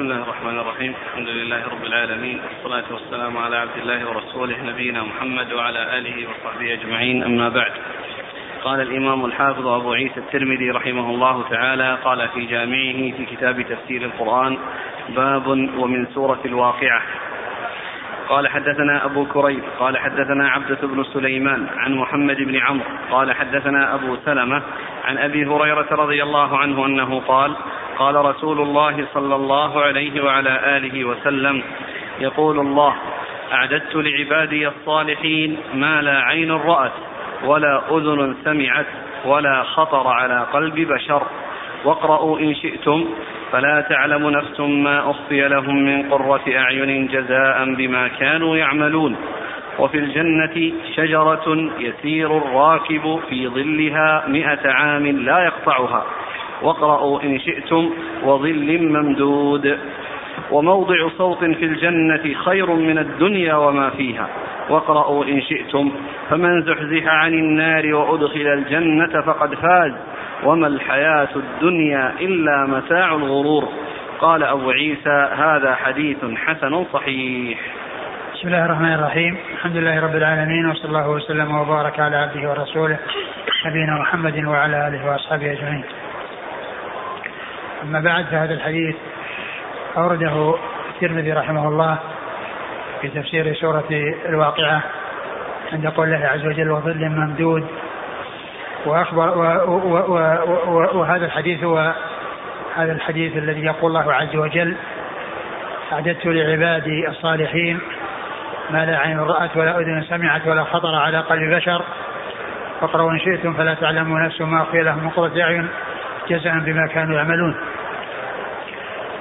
بسم الله الرحمن الرحيم. الحمد لله رب العالمين. والصلاة والسلام على عبد الله ورسوله نبينا محمد وعلى آله وصحبه أجمعين. أما بعد. قال الإمام الحافظ أبو عيسى الترمذي رحمه الله تعالى قال في جامعه في كتاب تفسير القرآن باب ومن سورة الواقعة. قال حدثنا أبو كريب قال حدثنا عبدة بن سليمان عن محمد بن عمرو قال حدثنا أبو سلمة عن أبي هريرة رضي الله عنه أنه قال قال رسول الله صلى الله عليه وعلى آله وسلم يقول الله أعددت لعبادي الصالحين ما لا عين رأت ولا أذن سمعت ولا خطر على قلب بشر. واقرأوا إن شئتم فلا تعلم نفس ما أخفي لهم من قرة أعين جزاء بما كانوا يعملون. وفي الجنة شجرة يسير الراكب في ظلها مئة عام لا يقطعها. واقرأوا إن شئتم وظل ممدود. وموضع صوت في الجنة خير من الدنيا وما فيها. واقرأوا إن شئتم. فمن زحزح عن النار وأدخل الجنة فقد فاز. وما الحياة الدنيا إلا متاع الغرور. قال أبو عيسى هذا حديث حسن صحيح. بسم الله الرحمن الرحيم. الحمد لله رب العالمين وصلى الله وسلم وبارك على عبده ورسوله نبينا محمد وعلى آله وأصحابه أجمعين. أما بعد فهذا الحديث أورده الترمذي رحمه الله في تفسير سورة الواقعة عند قول الله عز وجل وظل ممدود وأخبر و و و و وهذا الحديث هو هذا الحديث الذي يقول الله عز وجل أعددت لعبادي الصالحين ما لا عين رأت ولا أذن سمعت ولا خطر على قلب بشر. فاقرأوا إن شئتم فلا تعلموا نفس ما أخفي لهم من قرة أعين جزاء بما كانوا يعملون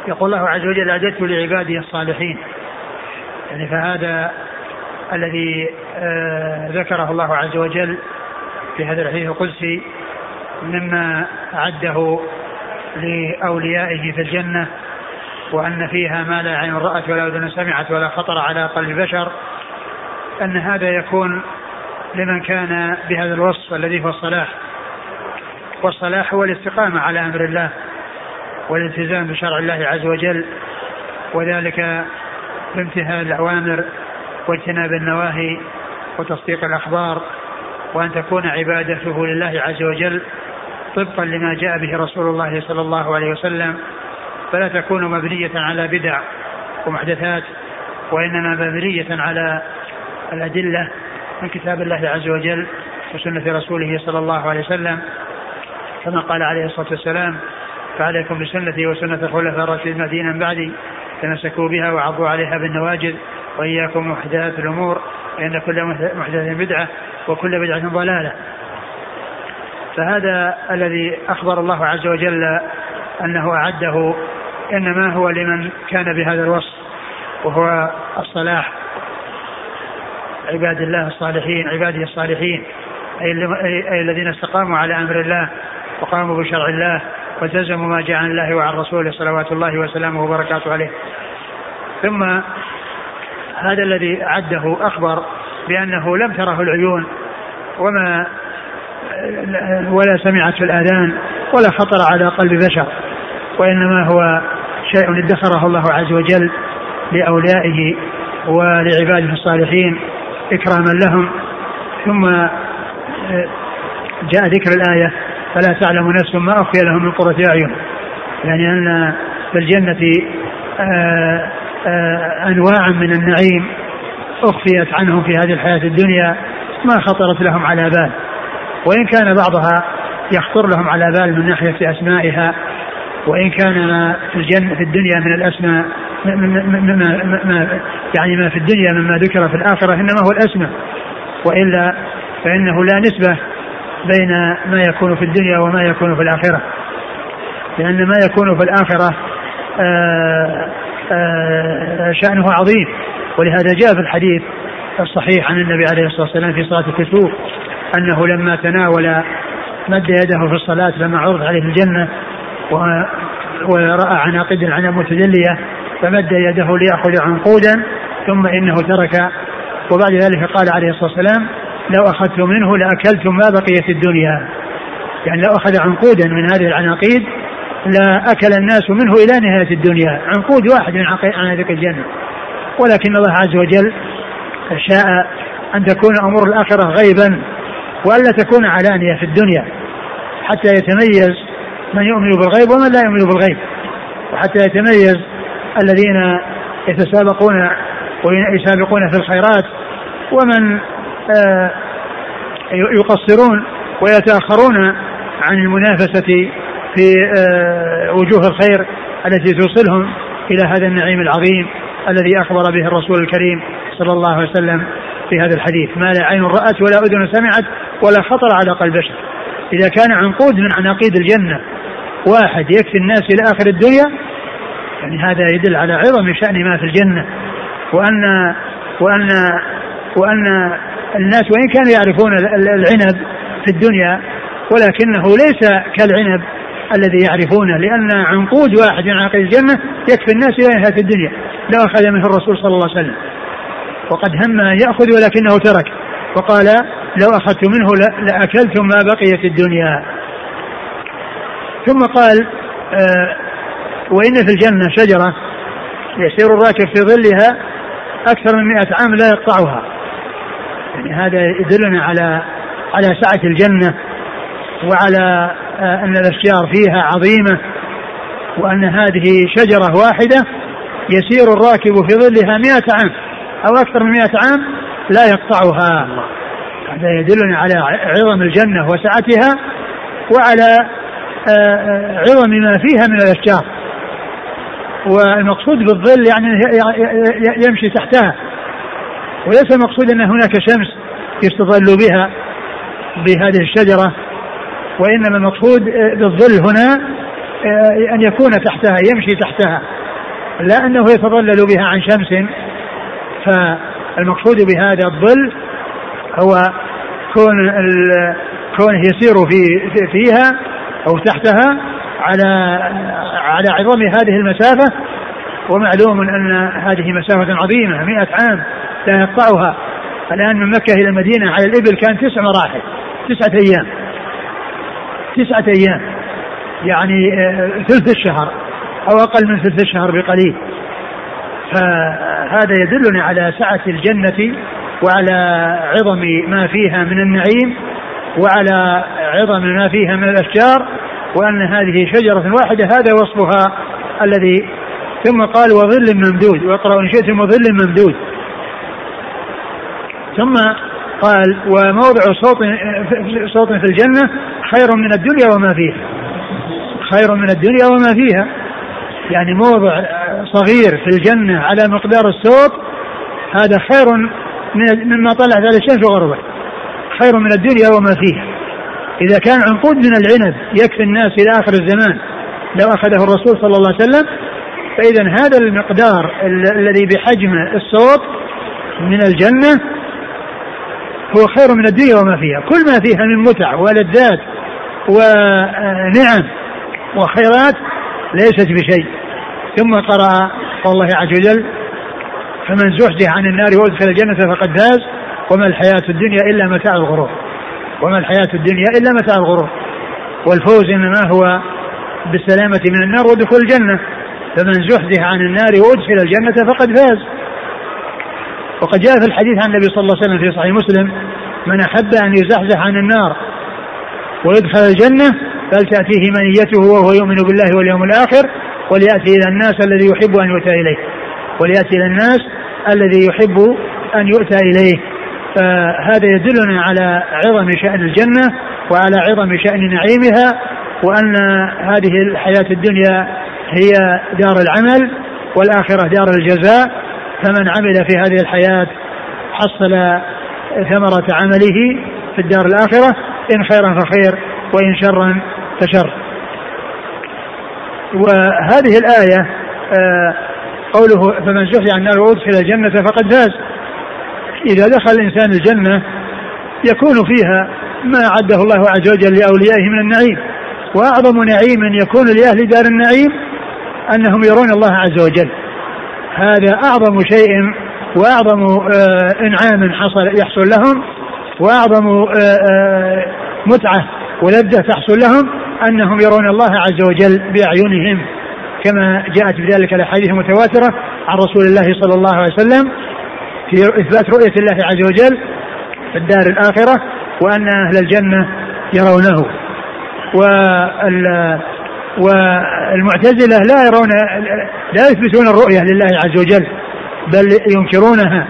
يقول الله عز وجل أعددت لعبادي الصالحين. يعني فهذا الذي آه ذكره الله عز وجل في هذا الحديث القدسي مما أعده لأوليائه في الجنة وأن فيها ما لا عين رأت ولا أذن سمعت ولا خطر على قلب بشر أن هذا يكون لمن كان بهذا الوصف الذي هو الصلاح. والصلاح هو الاستقامة على أمر الله. والالتزام بشرع الله عز وجل وذلك بامتثال الأوامر واجتناب النواهي وتصديق الأخبار وأن تكون عبادته لله عز وجل طبقا لما جاء به رسول الله صلى الله عليه وسلم. فلا تكون مبنية على بدع ومحدثات وإنما مبنية على الأدلة من كتاب الله عز وجل وسنة رسوله صلى الله عليه وسلم. كما قال عليه الصلاة والسلام فعليكم بسنتي وسنة الخلفاء الراشدين المهديين بعدي تمسكوا بها وعضوا عليها بالنواجذ وإياكم محدثات الأمور فإن كل محدثة بدعة وكل بدعة ضلالة. فهذا الذي أخبر الله عز وجل أنه أعده إنما هو لمن كان بهذا الوصف وهو الصلاح. عباد الله الصالحين عباده الصالحين أي الذين استقاموا على أمر الله وقاموا بشرع الله والتزموا ما جاء عن الله وعن رسوله صلوات الله وسلامه وبركاته عليه. ثم هذا الذي عده أخبر بأنه لم تره العيون وما ولا سمعت في الآذان ولا خطر على قلب بشر وإنما هو شيء ادخره الله عز وجل لأوليائه ولعباده الصالحين إكراما لهم. ثم جاء ذكر الآية فلا تعلم نفس ما أخفي لهم من قرة أعين. يعني أن في الجنة آآ آآ أنواعا من النعيم أخفيت عنهم في هذه الحياة الدنيا ما خطرت لهم على بال. وإن كان بعضها يخطر لهم على بال من ناحية أسمائها وإن كان ما في الجنة في الدنيا من الأسماء ما يعني ما في الدنيا مما ذكر في الآخرة إنما هو الأسماء. وإلا فإنه لا نسبة بين ما يكون في الدنيا وما يكون في الآخرة. لأن ما يكون في الآخرة آآ آآ شأنه عظيم. ولهذا جاء في الحديث الصحيح عن النبي عليه الصلاة والسلام في صلاة الكسوف أنه لما تناول مد يده في الصلاة لما عرض عليه الجنة ورأى عناقيد العنب متجلية فمد يده ليأخذ عنقودا ثم إنه ترك. وبعد ذلك قال عليه الصلاة والسلام لو أخذتم منه لأكلتم ما بقي في الدنيا. يعني لو أخذ عنقودا من هذه العناقيد لا أكل الناس منه إلى نهاية الدنيا. عنقود واحد من عناقيد الجنة. ولكن الله عز وجل شاء أن تكون أمور الآخرة غيبا وألا تكون علانية في الدنيا. حتى يتميز من يؤمن بالغيب ومن لا يؤمن بالغيب. وحتى يتميز الذين يتسابقون ويسابقون في الخيرات ومن يقصرون ويتأخرون عن المنافسة في آه، وجوه الخير التي توصلهم إلى هذا النعيم العظيم الذي أخبر به الرسول الكريم صلى الله عليه وسلم في هذا الحديث. ما لا عين رأت ولا أذن سمعت ولا خطر على قلب بشر. إذا كان عنقود من عناقيد الجنة واحد يكفي الناس إلى آخر الدنيا يعني هذا يدل على عظم شأن ما في الجنة. وأن وأن وأن الناس وإن كانوا يعرفون العنب في الدنيا ولكنه ليس كالعنب الذي يعرفونه لأن عنقود واحد من عناقيد الجنة يكفي الناس إلى نهاية الدنيا. لو أخذ منه الرسول صلى الله عليه وسلم. وقد هم أن يأخذ ولكنه ترك. وقال لو أخذت منه لأكلتم ما بقي في الدنيا. ثم قال آه وإن في الجنة شجرة يسير الراكب في ظلها أكثر من مئة عام لا يقطعها. يعني هذا يدلنا على على سعة الجنة وعلى آه أن الأشجار فيها عظيمة وأن هذه شجرة واحدة يسير الراكب في ظلها مئة عام أو أكثر من مئة عام لا يقطعها. هذا يدلنا على عظم الجنة وسعتها وعلى آه، آه، عظم ما فيها من الأشجار. والمقصود بالظل يعني يمشي تحتها. وليس المقصود أن هناك شمس يستظل بها بهذه الشجرة وإنما المقصود آه، بالظل هنا أن يكون تحتها يمشي تحتها لا أنه يتظلل بها عن شمس. فالمقصود بهذا الظل هو كون كونه يسير في فيها أو تحتها على على عظم هذه المسافة. ومعلوم أن هذه مسافة عظيمة مئة عام. لا يقطعها الآن من مكة إلى المدينة على الإبل كان تسع مراحل تسعة أيام. تسعة أيام. يعني آه، ثلث الشهر أو أقل من ثلث الشهر بقليل. فهذا يدلنا على سعة الجنة وعلى عظم ما فيها من النعيم وعلى عظم ما فيها من الاشجار وأن هذه شجرة واحدة هذا وصفها الذي ثم قال وظل ممدود. واقرأوا إن شئتم وظل ممدود. ثم قال وموضع صوت صوت في الجنة خير من الدنيا وما فيها. خير من الدنيا وما فيها. يعني موضع صغير في الجنة على مقدار الصوت هذا خير مما طلعت على الشمس وغربت خير من الدنيا وما فيها. إذا كان عنقود من العنب يكفي الناس إلى آخر الزمان لو أخذه الرسول صلى الله عليه وسلم فإذا هذا المقدار الذي بحجم الصوت من الجنة هو خير من الدنيا وما فيها. كل ما فيها من متع ولذات ونعم وخيرات ليست بشيء. ثم قرأ قول الله عز وجل فمن زحزح عن النار وأدخل الجنة فقد فاز وما الحياة الدنيا إلا متاع الغرور. وما الحياة الدنيا إلا متاع الغرور. والفوز إنما هو بالسلامة من النار ودخول الجنة. فمن زحزح عن النار وأدخل الجنة فقد فاز. وقد جاء في الحديث عن النبي صلى الله عليه وسلم في صحيح مسلم من أحب أن يزحزح عن النار ويدخل الجنة فلتأتيه منيته وهو يؤمن بالله واليوم الآخر وليأتي إلى الناس الذي يحب أن يؤتى إليه. وليأتي إلى الناس الذي يحب أن يؤتى إليه. فهذا يدلنا على عظم شأن الجنة وعلى عظم شأن نعيمها وأن هذه الحياة الدنيا هي دار العمل والآخرة دار الجزاء فمن عمل في هذه الحياة حصل ثمرة عمله في الدار الآخرة إن خيرا فخير وإن شرا فشر. وهذه الآية آه، قوله فمن زحزح عن النار وأدخل الجنة فقد فاز. إذا دخل الإنسان الجنة يكون فيها ما أعده الله عز وجل لأوليائه من النعيم. وأعظم نعيم يكون لأهل دار النعيم أنهم يرون الله عز وجل. هذا أعظم شيء وأعظم آه إنعام حصل يحصل لهم وأعظم آه آه متعة ولذة تحصل لهم أنهم يرون الله عز وجل بأعينهم كما جاءت بذلك الأحاديث المتواترة عن رسول الله صلى الله عليه وسلم في إثبات رؤية الله عز وجل في الدار الآخرة وأن أهل الجنة يرونه. وال والمعتزلة لا يرون لا يثبتون الرؤية لله عز وجل بل ينكرونها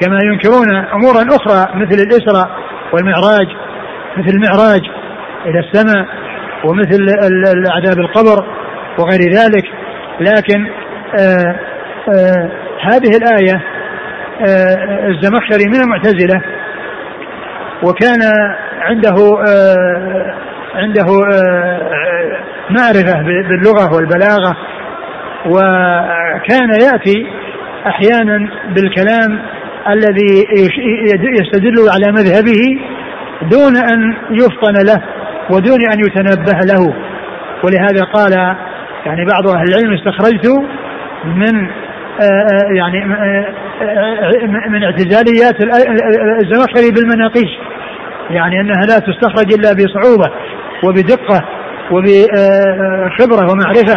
كما ينكرون أمورا أخرى مثل الإسراء والمعراج مثل المعراج إلى السماء ومثل عذاب القبر وغير ذلك. لكن آآ آآ هذه الآية الزمخشري من المعتزلة وكان عنده عنده معرفة باللغة والبلاغة وكان يأتي أحيانا بالكلام الذي يستدل على مذهبه دون أن يفطن له ودون أن يتنبه له. ولهذا قال يعني بعض أهل العلم استخرجت من يعني من اعتزاليات الزمخشري بالمناقيش يعني أنها لا تستخرج إلا بصعوبة وبدقة. وبخبرة ومعرفة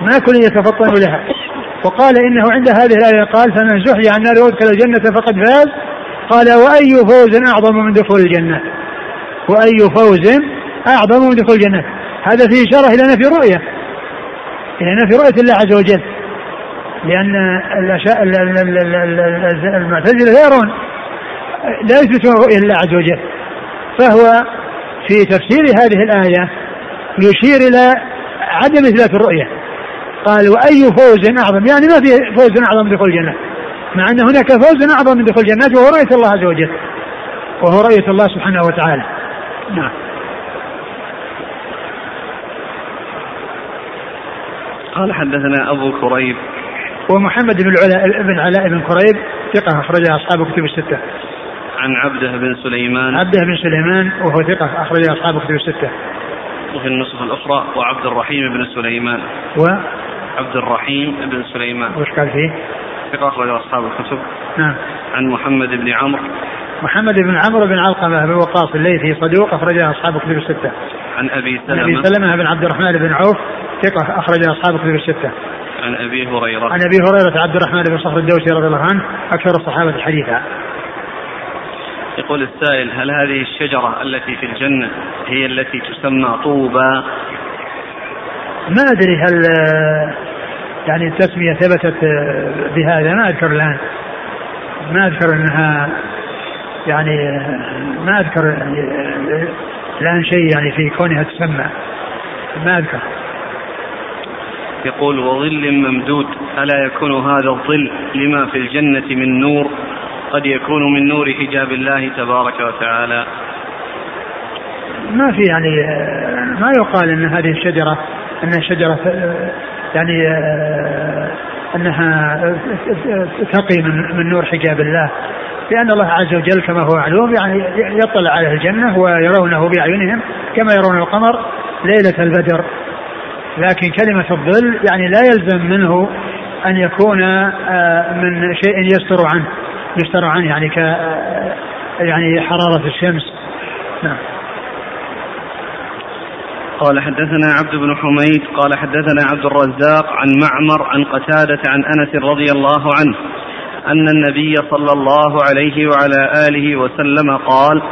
ما كل يتفطن لها. وقال إنه عند هذه الآية قال فمن زحي عن النار وأدخل الجنة فقد فاز. قال وأي فوز أعظم من دخول الجنة؟ وأي فوز أعظم من دخول الجنة؟ هذا فيه إشارة إلى نفي رؤية. إلى نفي رؤية الله عز وجل. لأن المعتزلة لا يرون لا يثبتون رؤية الله عز وجل. فهو في تفسير هذه الآية يشير إلى عدم إثبات الرؤية. قال وأي فوز أعظم؟ يعني ما في فوز أعظم من دخول الجنة. مع أن هناك فوز أعظم من دخول الجنة وهو رؤية الله عز وجل. وهو رؤية الله سبحانه وتعالى. نعم. قال حدثنا أبو كريب. ومحمد بن العلاء بن علاء بن كريب ثقة أخرجها أصحاب كتب الستة. عن عبده بن سليمان. عبده بن سليمان وهو ثقة أخرجها أصحاب كتب الستة. وفي النسخ الأخرى وعبد الرحيم بن سليمان. و عبد الرحيم بن سليمان. وش قال فيه؟ ثقة أخرجها أصحاب الكتب. نعم. عن محمد بن عمرو. محمد بن عمرو بن علقمة بن وقاص الليثي صدوق أخرجها أصحاب كتب الستة. عن أبي سلمة. عن أبي سلمة بن عبد الرحمن بن عوف ثقة أخرجها أصحاب كتب الستة. عن أبي هريرة عن أبي هريرة عبد الرحمن بن صخر الدوسي رضي الله عنه أكثر الصحابة حديثا. يقول السائل هل هذه الشجرة التي في الجنة هي التي تسمى طوبى؟ ما أدري هل يعني التسمية ثبتت بهذا ما أذكر الآن. ما أذكر أنها يعني ما أذكر يعني الآن شيء يعني في كونها تسمى ما أذكر. يقول وظل ممدود ألا يكون هذا الظل لما في الجنة من نور قد يكون من نور حجاب الله تبارك وتعالى. ما في يعني ما يقال إن هذه الشجرة انها شجرة يعني إنها تقي من من نور حجاب الله. لأن الله عز وجل كما هو معلوم يعني يطلع على الجنة ويرونه بأعينهم كما يرون القمر ليلة البدر. لكن كلمة الظل يعني لا يلزم منه أن يكون من شيء يستر عنه. يستر عنه يعني ك يعني حرارة الشمس. نعم. قال حدثنا عبد بن حميد قال حدثنا عبد الرزاق عن معمر عن قتادة عن أنس رضي الله عنه أن النبي صلى الله عليه وعلى آله وسلم قال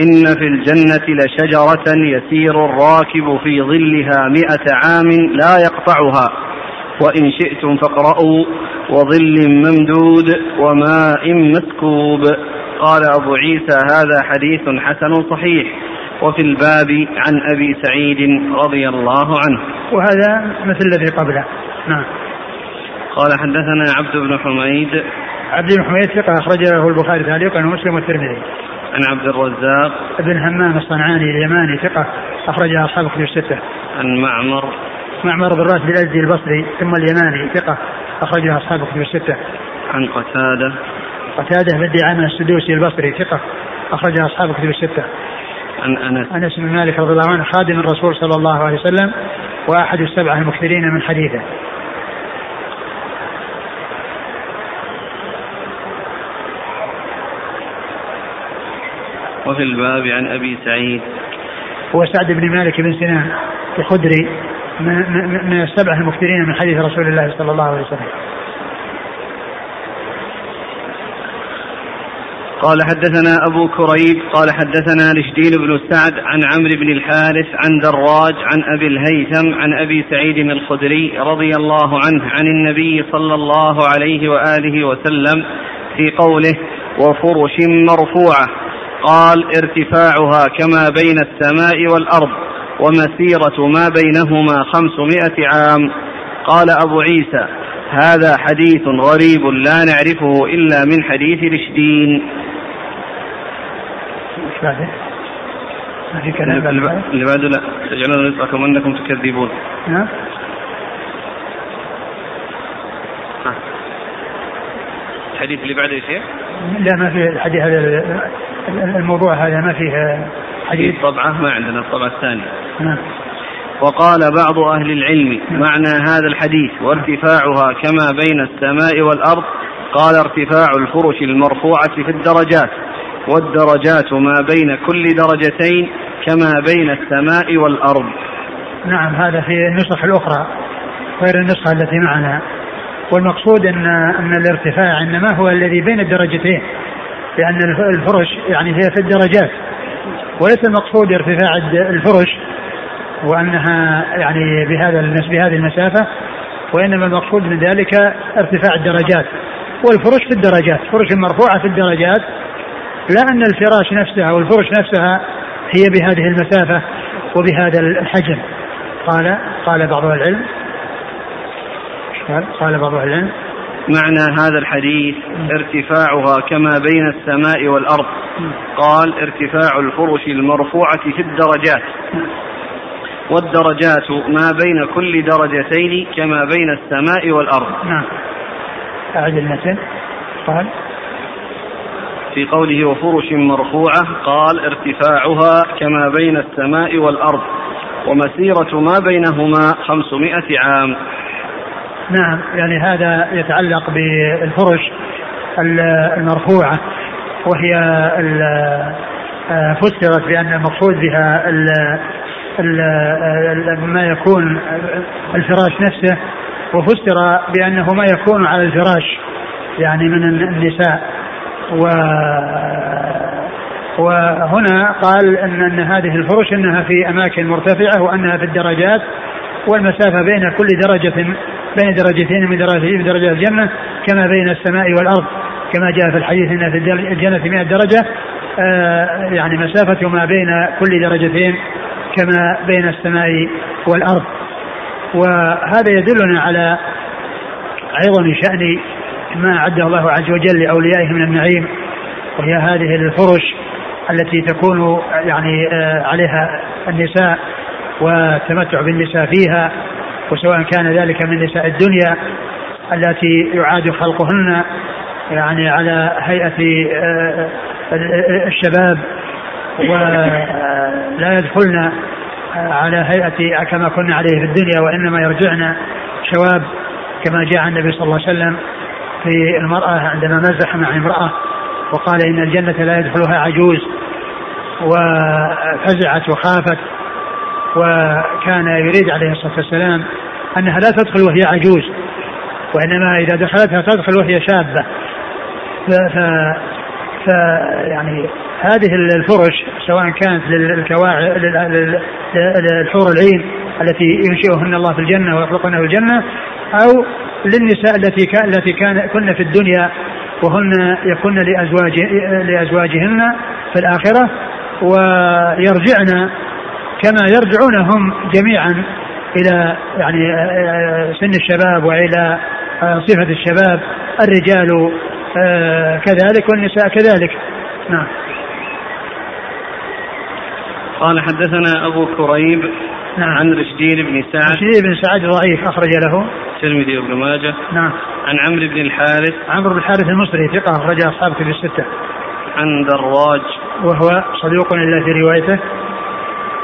إن في الجنة لشجرة يسير الراكب في ظلها مئة عام لا يقطعها وإن شئتم فاقرأوا وظل ممدود وماء مسكوب قال أبو عيسى هذا حديث حسن صحيح. وفي الباب عن أبي سعيد رضي الله عنه. وهذا مثل الذي قبله. نعم. قال حدثنا عبد بن حميد. عبد بن حميد ثقة أخرجه البخاري تعليقا ومسلم والترمذي. عن عبد الرزاق. بن همام الصنعاني اليماني ثقة أخرج أصحاب كتب الستة. عن معمر. معمر بن راشد الأزدي البصري ثم اليماني ثقة. أخرج أصحاب كتب الستة. عن قتادة قتادة بن دعامة السدوسي البصري ثقة أخرج أصحاب كتب الستة. عن أنس أنس بن مالك رضي الله عنه خادم الرسول صلى الله عليه وسلم وأحد السبعة المكثرين من حديثه. وفي الباب عن أبي سعيد هو سعد بن مالك بن سنان الخدري من السبعة المكثرين من حديث رسول الله صلى الله عليه وسلم. قال حدثنا أبو كريب قال حدثنا رشدين بن سعد عن عمرو بن الحارث عن دراج عن أبي الهيثم عن أبي سعيد الخدري رضي الله عنه عن النبي صلى الله عليه وآله وسلم في قوله وفرش مرفوعة قال ارتفاعها كما بين السماء والأرض ومسيرة ما بينهما خمسمائة عام. قال أبو عيسى هذا حديث غريب لا نعرفه إلا من حديث رشدين. ما في كلام اللي بعده لا تجعلون رزقكم أنكم تكذبون. نعم الحديث اللي بعده يا شيخ؟ لا ما في الحديث هذا. الموضوع هذا ما فيه حديث طبعة ما عندنا الطبعة الثانية. نعم. وقال بعض أهل العلم معنى هذا الحديث وارتفاعها كما بين السماء والأرض قال ارتفاع الفرش المرفوعة في الدرجات والدرجات ما بين كل درجتين كما بين السماء والأرض. نعم هذا في النسخ الأخرى غير النسخة التي معنا. والمقصود أن أن الارتفاع إنما هو الذي بين الدرجتين لأن الفرش يعني هي في الدرجات. وليس المقصود ارتفاع الفرش وأنها يعني بهذا بهذه المسافة وإنما المقصود من ذلك ارتفاع الدرجات والفرش في الدرجات فرش مرفوعة في الدرجات لا أن الفراش نفسها أو الفرش نفسها هي بهذه المسافة وبهذا الحجم. قال قال بعض العلم قال بعض العلم معنى هذا الحديث ارتفاعها كما بين السماء والأرض. قال ارتفاع الفرش المرفوعة في الدرجات. والدرجات ما بين كل درجتين كما بين السماء والأرض. نعم. أعد المتن. قال. في قوله وفرش مرفوعة قال ارتفاعها كما بين السماء والأرض. ومسيرة ما بينهما خمسمائة عام. نعم يعني هذا يتعلق بالفرش المرفوعة وهي فسرت بأن المقصود بها ما يكون الفراش نفسه وفسر بأنه ما يكون على الفراش يعني من النساء. و وهنا قال ان إن هذه الفرش إنها في أماكن مرتفعة وأنها في الدرجات والمسافة بين كل درجة بين درجتين من درجات من درجات الجنة كما بين السماء والأرض. كما جاء في الحديث إن في الجنة 100 درجة آه يعني مسافة ما بين كل درجتين كما بين السماء والأرض. وهذا يدلنا على عظم شأن ما أعده الله عز وجل لأوليائه من النعيم وهي هذه الفرش التي تكون يعني آه، عليها النساء والتمتع بالنساء فيها. وسواء كان ذلك من نساء الدنيا التي يعاد خلقهن يعني على هيئة آه، الشباب ولا يدخلن على هيئة كما كنا عليه في الدنيا وإنما يرجعن شواب كما جاء النبي صلى الله عليه وسلم في المرأة عندما مزح مع امرأة وقال إن الجنة لا يدخلها عجوز وفزعت وخافت. وكان يريد عليه الصلاة والسلام أنها لا تدخل وهي عجوز وإنما إذا دخلتها تدخل وهي شابة. ف, ف... ف يعني هذه الفرش سواء كانت للكواعب للحور العين التي ينشئهن الله في الجنة ويخلقهن في الجنة أو للنساء التي كان التي كان كن في الدنيا وهن يكن لأزواج لأزواجهن في الآخرة ويرجعن كما يرجعون هم جميعا إلى يعني سن الشباب وإلى صفة الشباب الرجال كذلك والنساء كذلك. نعم. قال حدثنا أبو كريب نعم. عن رشدين بن سعد. رشدين بن سعد ضعيف أخرج له. الترمذي وابن ماجه. نعم. عن عمرو بن الحارث. عمرو بن الحارث المصري ثقة أخرج أصحاب كتب الستة. عن دراج. وهو صدوق إلا في روايته.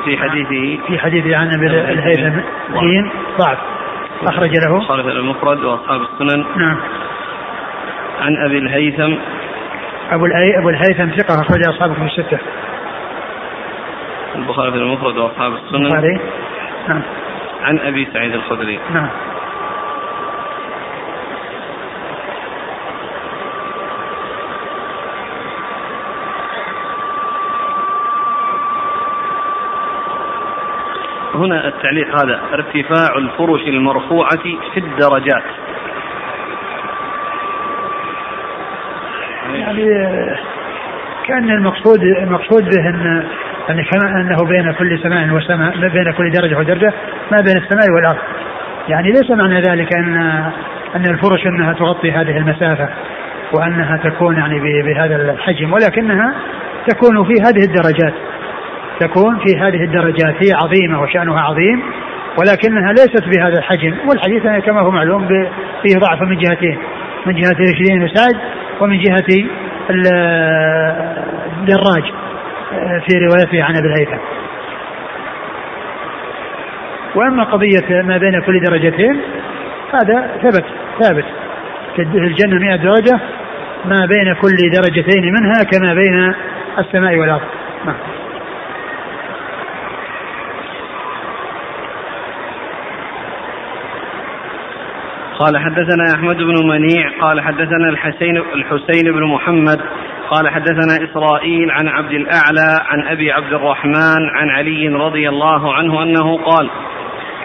في حديثه في حديثه عن أبي الهيثم ضعف. أخرج له. خالد المفرد وأصحاب السنن. نعم. عن أبي الهيثم. أبو الأي أبو الهيثم ثقة أخرج أصحاب كتب الستة. البخاري في المفرد وأصحاب السنن. البخاري. نعم. عن أبي سعيد الخدري. نعم. هنا التعليق هذا ارتفاع الفرش المرفوعة في الدرجات يعني كان المقصود المقصود به أن أن كما أنه بين كل سماء وسماء بين كل درجة ودرجة ما بين السماء والأرض. يعني ليس معنى ذلك أن أن الفرش أنها تغطي هذه المسافة وأنها تكون يعني بهذا الحجم ولكنها تكون في هذه الدرجات. تكون في هذه الدرجات هي عظيمة وشأنها عظيم ولكنها ليست بهذا الحجم والحديث كما هو معلوم فيه ضعف من جهتين من جهة رشدين سعد ومن جهة الدراج في روايته عن أبي الهيثم. وأما قضية ما بين كل درجتين هذا ثبت ثابت في الجنة 100 درجة ما بين كل درجتين منها كما بين السماء والأرض نعم. قال حدثنا أحمد بن منيع قال حدثنا الحسين الحسين بن محمد قال حدثنا إسرائيل عن عبد الأعلى عن أبي عبد الرحمن عن علي رضي الله عنه أنه قال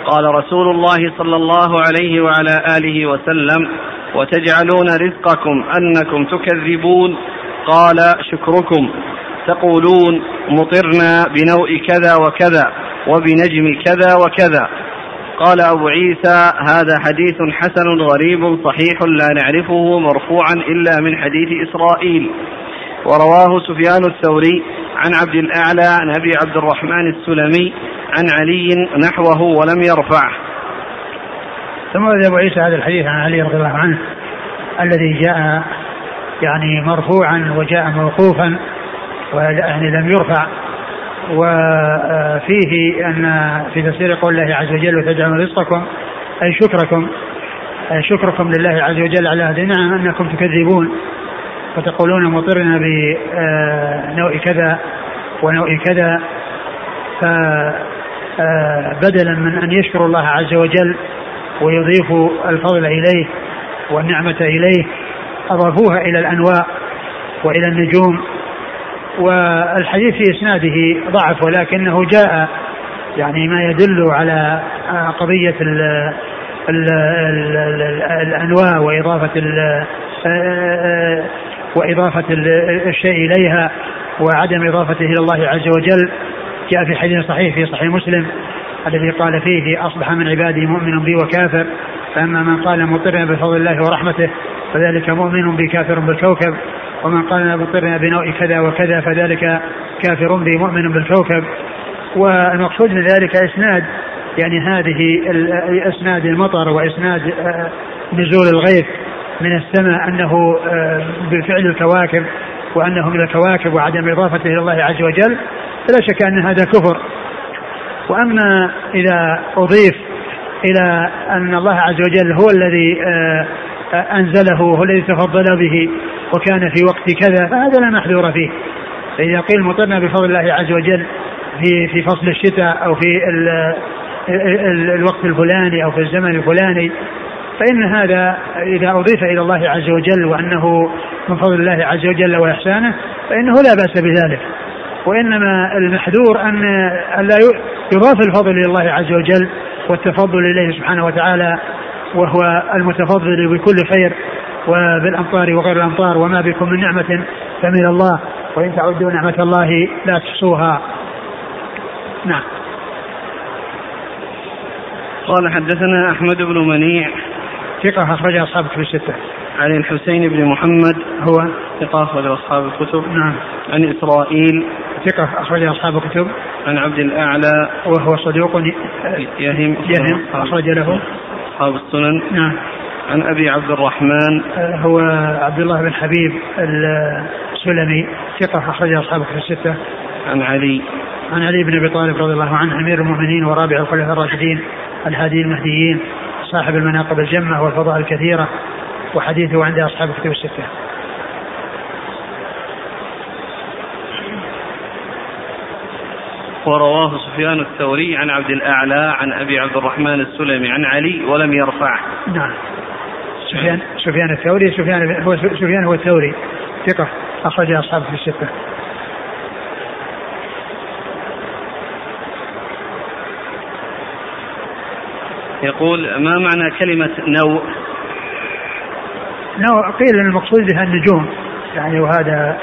قال رسول الله صلى الله عليه وعلى آله وسلم وتجعلون رزقكم أنكم تكذبون؟ قال شكركم. تقولون مطرنا بنوء كذا وكذا وبنجم كذا وكذا. قال أبو عيسى هذا حديث حسن غريب صحيح لا نعرفه مرفوعا إلا من حديث إسرائيل. ورواه سفيان الثوري عن عبد الأعلى عن أبي عبد الرحمن السلمي عن علي نحوه ولم يرفعه. ثم أبو عيسى هذا الحديث عن علي رضي الله عنه الذي جاء يعني مرفوعا وجاء موقوفا ويعني لم يرفع. وفيه أن في تفسير قول الله عز وجل وتجعلون رزقكم أي شكركم أي شكركم لله عز وجل على هذه النعم أنكم تكذبون فتقولون مطرنا بنوع كذا ونوع كذا. فبدلا من أن يشكروا الله عز وجل ويضيفوا الفضل إليه والنعمة إليه أضافوها إلى الأنواع وإلى النجوم. والحديث في إسناده ضعف ولكنه جاء يعني ما يدل على قضية ال ال ال الأنواع وإضافة ال وإضافة الشيء إليها وعدم إضافته إلى الله عز وجل. جاء في حديث صحيح في صحيح مسلم الذي قال فيه أصبح من عبادي مؤمن بي وكافر فأما من قال مطرنا بفضل الله ورحمته فذلك مؤمن بي كافر بالكوكب. ومن قال مطرنا بنوع كذا وكذا فذلك كافر بي مؤمن بالكوكب. والمقصود من ذلك إسناد يعني هذه إسناد المطر وإسناد آه، نزول الغيث من السماء أنه آه، بفعل الكواكب وانه من الكواكب وعدم إضافته إلى الله عز وجل فلا شك أن هذا كفر. وأما إذا أضيف إلى أن الله عز وجل هو الذي آه، أنزله هو الذي تفضل به وكان في وقت كذا فهذا لا محذور فيه. فإذا قيل مطرنا بفضل الله عز وجل في في فصل الشتاء أو في ال ال الوقت الفلاني أو في الزمن الفلاني فإن هذا إذا أضيف إلى الله عز وجل وأنه من فضل الله عز وجل وإحسانه فإنه لا بأس بذلك. وإنما المحذور أن لا يضاف الفضل إلى الله عز وجل والتفضل إليه سبحانه وتعالى وهو المتفضل بكل خير. وبالأمطار وغير الأمطار وما بكم من نعمة فمن الله وإن تعدوا نعمة الله لا تحصوها. نعم. قال حدثنا أحمد بن منيع ثقة أخرج أصحاب الكتب الستة. عن الحسين بن محمد هو ثقة أخرج أصحاب الكتب. نعم. عن إسرائيل ثقة أخرج أصحاب الكتب. عن عبد الأعلى وهو صدوق يهم يهم أخرج له أصحاب السنن. نعم. عن أبي عبد الرحمن. آه، هو عبد الله بن حبيب السلمي ثقة اخرج اصحابه في الستة. عن علي. عن علي بن أبي طالب رضي الله عنه أمير المؤمنين ورابع الخلفاء الراشدين الهادي المهديين صاحب المناقب الجمة والفضائل الكثيرة وحديثه عند أصحاب الكتب الستة. ورواه سفيان الثوري عن عبد الأعلى عن أبي عبد الرحمن السلمي عن علي ولم يرفعه. نعم. سفيان سفيان الثوري. سفيان هو سفيان هو الثوري. ثقة. أخرج أصحابه في الستة. يقول ما معنى كلمة نوء نوع قيل المقصود بها النجوم. يعني وهذا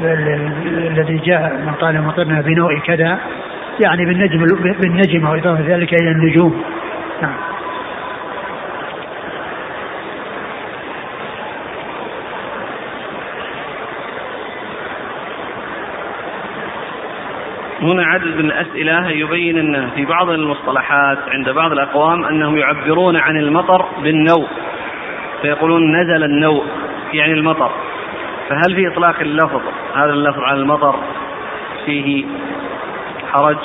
الذي جاء من قال مطرنا بنوء كذا. يعني بالنجم بالنجم وإضافة ذلك إلى النجوم. نعم. هنا عدد من الأسئلة يبين أن في بعض المصطلحات عند بعض الأقوام أنهم يعبرون عن المطر بالنوء. فيقولون نزل النوء يعني المطر. فهل في إطلاق اللفظ؟ هذا اللفظ على المطر فيه حرج؟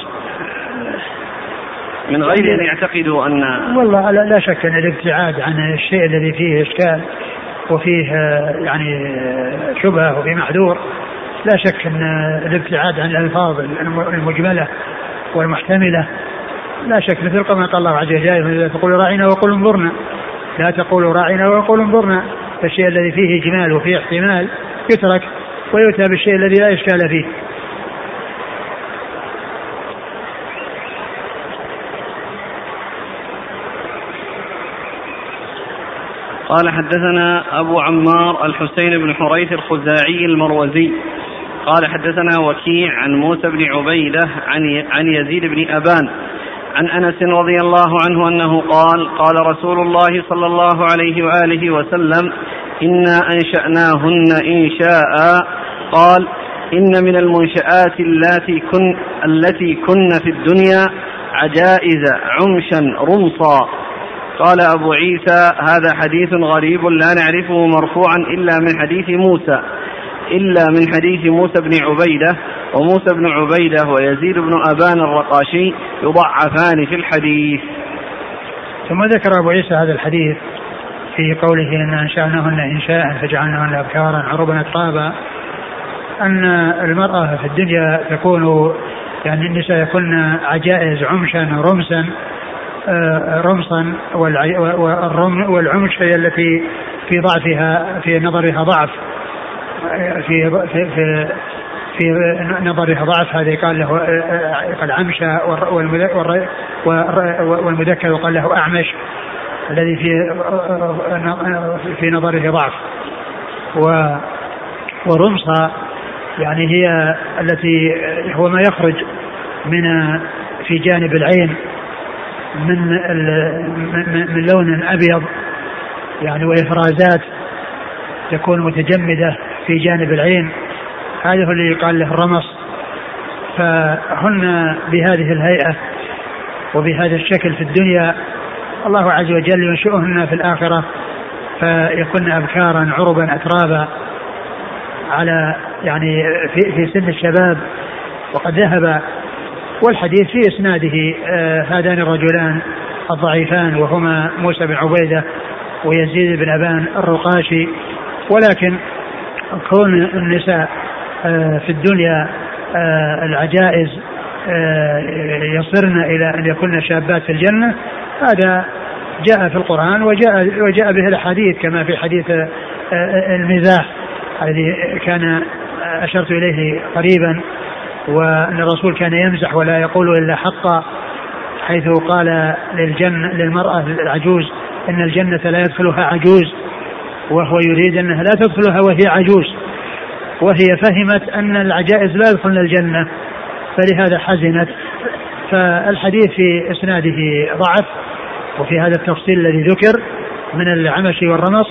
من غير أن يعتقدوا أن والله لا شك أن الابتعاد عن الشيء الذي فيه إشكال وفيه يعني شبهة وفيه معذور لا شك أن الابتعاد عن الألفاظ المجملة والمحتملة لا شك مثل قول قال الله عز وجل تقول راعنا وقل انظرنا. لا تقولوا راعنا وقل انظرنا. فالشيء الذي فيه إجمال وفيه احتمال يترك ويؤتى بالشيء الذي لا إشكال فيه. قال حدثنا أبو عمار الحسين بن حريث الخزاعي المروزي. قال حدثنا وكيع عن موسى بن عبيدة عن عن يزيد بن أبان عن أنس رضي الله عنه أنه قال قال رسول الله صلى الله عليه وآله وسلم إنا أنشأناهن إنشاء قال إن من المنشآت التي كن التي كن في الدنيا عجائز عمشا رمصا. قال أبو عيسى هذا حديث غريب لا نعرفه مرفوعا إلا من حديث موسى. إلا من حديث موسى بن عبيدة وموسى بن عبيدة ويزيد بن أبان الرقاشي يضعفان في الحديث. ثم ذكر أبو عيسى هذا الحديث في قوله إن أنشأناهن إنشاء فجعلناهن أبكارا عربا أترابا أن المرأة في الدنيا تكون يعني النساء يكون عجائز عمشا رمسا آه، رمصا والعمش هي التي في ضعفها في نظرها ضعف. في في في, في نظرها ضعف هذا قال له قال عمشة والمذكر وقال له أعمش الذي في في نظره ضعف. و ورمصة يعني هي التي هو ما يخرج من في جانب العين من من لون أبيض يعني وإفرازات تكون متجمدة. في جانب العين هذا هو اللي يقال له الرمص فهن بهذه الهيئة وبهذا الشكل في الدنيا الله عز وجل ينشئهن في الآخرة فيكن أبكارا عربا أترابا على يعني في, في سن الشباب. وقد ذهب والحديث في إسناده آه هذان الرجلان الضعيفان وهما موسى بن عبيدة ويزيد بن أبان الرقاشي. ولكن كون النساء آه في الدنيا آه العجائز آه، يصرن إلى أن يكون شابات في الجنة هذا جاء في القرآن وجاء وجاء به الأحاديث كما في حديث المزاح الذي كان أشرت إليه قريبا وأن الرسول كان يمزح ولا يقول إلا حقا حيث قال للجنة للمرأة العجوز إن الجنة لا يدخلها عجوز. وهو يريد أنها لا تدخلها وهي عجوز وهي فهمت أن العجائز لا يدخلن الجنة فلهذا حزنت. فالحديث في إسناده ضعف وفي هذا التفصيل الذي ذكر من العمش والرمص.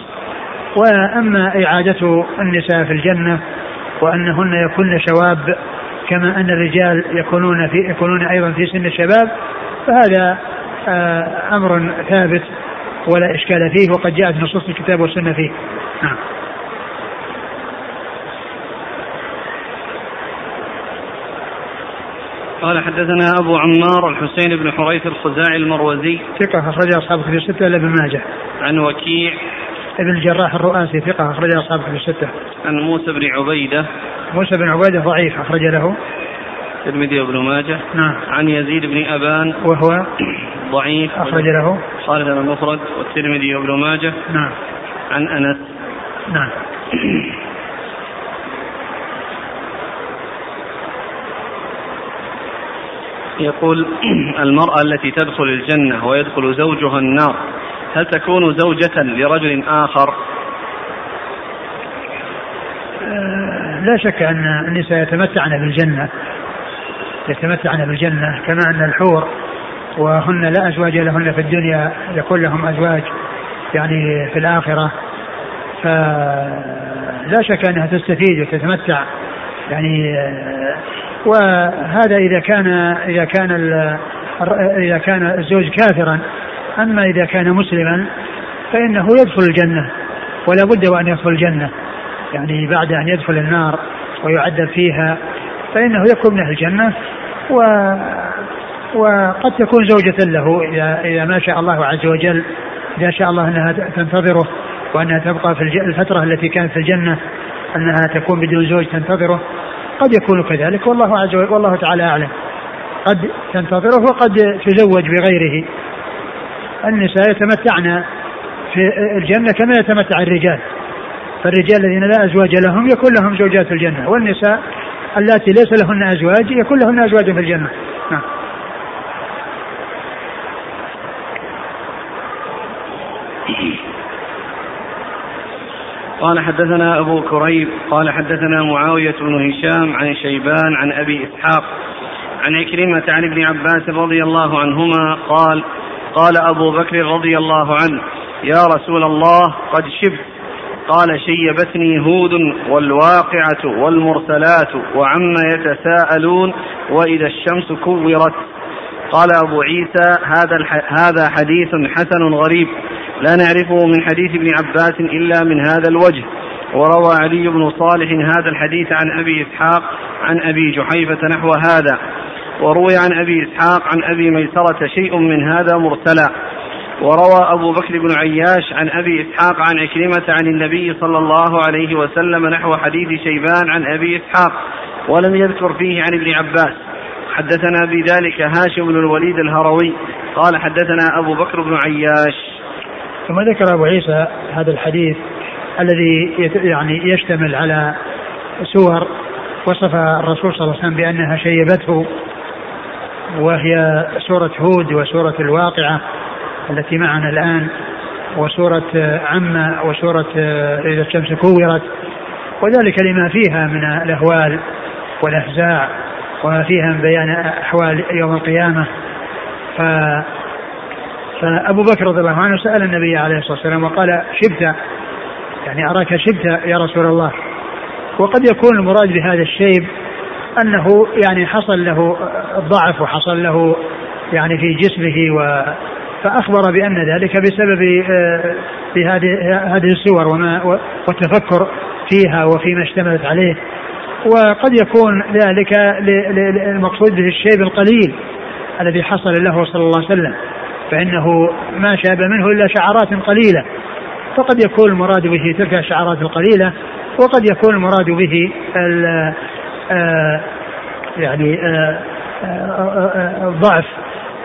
وأما إعادة النساء في الجنة وأنهن يكن شواب كما أن الرجال يكونون في يكونون أيضا في سن الشباب فهذا آه، أمر ثابت. ولا إشكال فيه وقد جاءت نصوص الكتاب والسنة فيه. نعم. قال حدثنا أبو عمار الحسين بن حريث الخزاعي المروزي. ثقة أخرج أصحاب كتب الستة إلا ابن ماجه. عن وكيع. ابن الجراح الرؤاسي ثقة أخرج أصحاب كتب الستة. عن موسى بن عبيدة. موسى بن عبيدة ضعيف أخرج له. الترمذي وابن ماجه. نعم. عن يزيد بن أبان. وهو ضعيف. أخرج له. خالد المفرد والترمذي وابن ماجه. نعم. عن أنس. نعم. يقول المرأة التي تدخل الجنة ويدخل زوجها النار هل تكون زوجة لرجل آخر؟ آه، لا شك أن النساء يتمتعن بالجنة. يتمتعن بالجنة كما أن الحور وهن لا أزواج لهن في الدنيا يكون لهم أزواج يعني في الآخرة. فلا شك أنها تستفيد وتتمتع. يعني وهذا إذا كان إذا كان إذا كان الزوج كافرا. أما إذا كان مسلما فإنه يدخل الجنة ولا بد وأن يدخل الجنة. يعني بعد أن يدخل النار ويعذب فيها فإنه يكون من أهل الجنة. و وقد تكون زوجة له إذا إذا ما شاء الله عز وجل إذا شاء الله أنها تنتظره وأنها تبقى في الفترة التي كانت في الجنة أنها تكون بدون زوج تنتظره قد يكون كذلك. والله عز وجل والله تعالى أعلم. قد تنتظره وقد تزوج بغيره. النساء يتمتعن في الجنة كما يتمتع الرجال. فالرجال الذين لا أزواج لهم يكون لهم زوجات في الجنة والنساء اللاتي ليس لهن أزواج يكون لهن أزواج في الجنة. نعم. قال حدثنا أبو كريب قال حدثنا معاوية بن هشام عن شيبان عن أبي إسحاق عن عكرمة عن ابن عباس رضي الله عنهما قال قال أبو بكر رضي الله عنه يا رسول الله قد شبت. قال شيبتني هود والواقعة والمرسلات وعما يتساءلون وإذا الشمس كورت. قال أبو عيسى هذا هذا حديث حسن غريب. لا نعرفه من حديث ابن عباس إلا من هذا الوجه. وروى علي بن صالح هذا الحديث عن أبي إسحاق عن أبي جحيفة نحو هذا. وروي عن أبي إسحاق عن أبي ميسرة شيء من هذا مرسلا وروى أبو بكر بن عياش عن أبي إسحاق عن عكرمة عن النبي صلى الله عليه وسلم نحو حديث شيبان عن أبي إسحاق. ولم يذكر فيه عن ابن عباس. حدثنا بذلك هاشم بن الوليد الهروي. قال حدثنا أبو بكر بن عياش. ثم ذكر أبو عيسى هذا الحديث الذي يعني يشتمل على سور وصف الرسول صلى الله عليه وسلم بأنها شيبته وهي سورة هود وسورة الواقعة التي معنا الآن وسورة عم وسورة إذا الشمس كورت. وذلك لما فيها من الأهوال والأفزاع وما فيها من بيان أحوال يوم القيامة. ف فأبو بكر رضي الله عنه سأل النبي عليه الصلاة والسلام وقال شبت؟ يعني أراك شبت يا رسول الله؟ وقد يكون المراد بهذا الشيب أنه يعني حصل له ضعف وحصل له يعني في جسمه و فأخبر بأن ذلك بسبب آه، هذه السور وما والتفكر فيها وفيما اشتملت عليه. وقد يكون ذلك المقصود به الشيب القليل الذي حصل له صلى الله عليه وسلم. فإنه ما شاب منه إلا شعرات قليلة. فقد يكون المراد به تلك الشعرات القليلة وقد يكون المراد به آه، يعني آه، آه، الضعف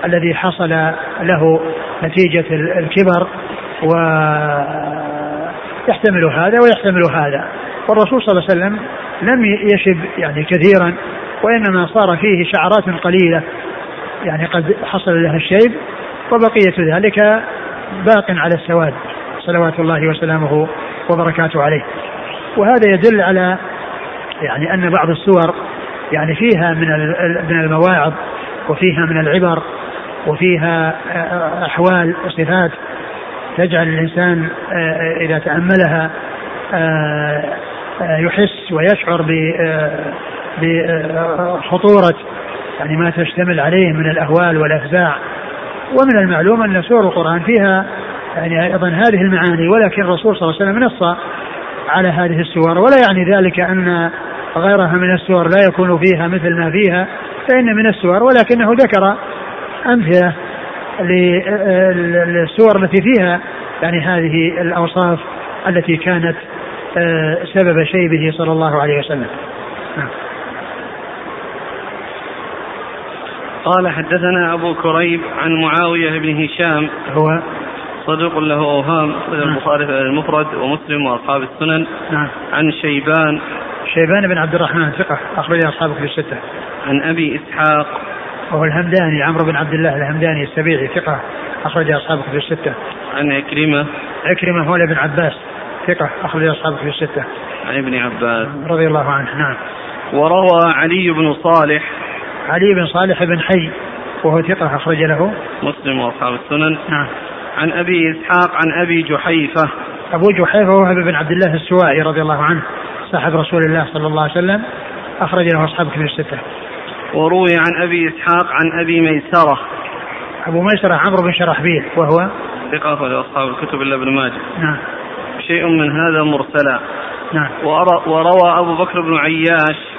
الذي حصل له نتيجة الكبر ويحتمل هذا ويحتمل هذا. والرسول صلى الله عليه وسلم لم يشب يعني كثيرا وإنما صار فيه شعرات قليلة. يعني قد حصل لها الشيب وبقية ذلك باق على السواد صلوات الله وسلامه وبركاته عليه. وهذا يدل على يعني أن بعض السور يعني فيها من من المواعظ وفيها من العبر وفيها أحوال وصفات تجعل الإنسان إذا تأملها يحس ويشعر بخطورة يعني ما تشتمل عليه من الأهوال والأفزاع. ومن المعلوم أن سور القرآن فيها يعني أيضا هذه المعاني ولكن الرسول صلى الله عليه وسلم نص على هذه السور. ولا يعني ذلك أن غيرها من السور لا يكون فيها مثل ما فيها فإن من السور. ولكنه ذكر أمثلة للسور التي فيها يعني هذه الأوصاف التي كانت آه، سبب شيبه صلى الله عليه وسلم. نعم. قال حدثنا أبو كريب عن معاوية بن هشام. هو صدوق له أوهام نعم. البخاري المفرد ومسلم وأصحاب السنن. نعم. عن شيبان. شيبان بن عبد الرحمن ثقة أخرج أصحابه في الستة. عن أبي إسحاق. وهو الهمداني عمرو بن عبد الله الهمداني السبيعي ثقة أخرج أصحابه في الستة. عن عكرمة. عكرمة مولى بن عباس ثقة أخرج أصحابه في الستة. عن ابن عباس. رضي الله عنه نعم. وروى علي بن صالح علي بن صالح بن حي وهو ثقة أخرج له. مسلم وأصحاب السنن. نعم. عن أبي إسحاق عن أبي جحيفة. أبو جحيفة وهب بن عبد الله السوائي رضي الله عنه صاحب رسول الله صلى الله عليه وسلم أخرج له أصحاب كتب الستة. وروي عن أبي إسحاق عن أبي ميسرة. أبو ميسرة عمرو بن شرحبيل وهو؟ ثقة أخرج أصحاب الكتب إلا ابن ماجه. نعم. شيء من هذا مرسلا. نعم. وروى أبو بكر بن عياش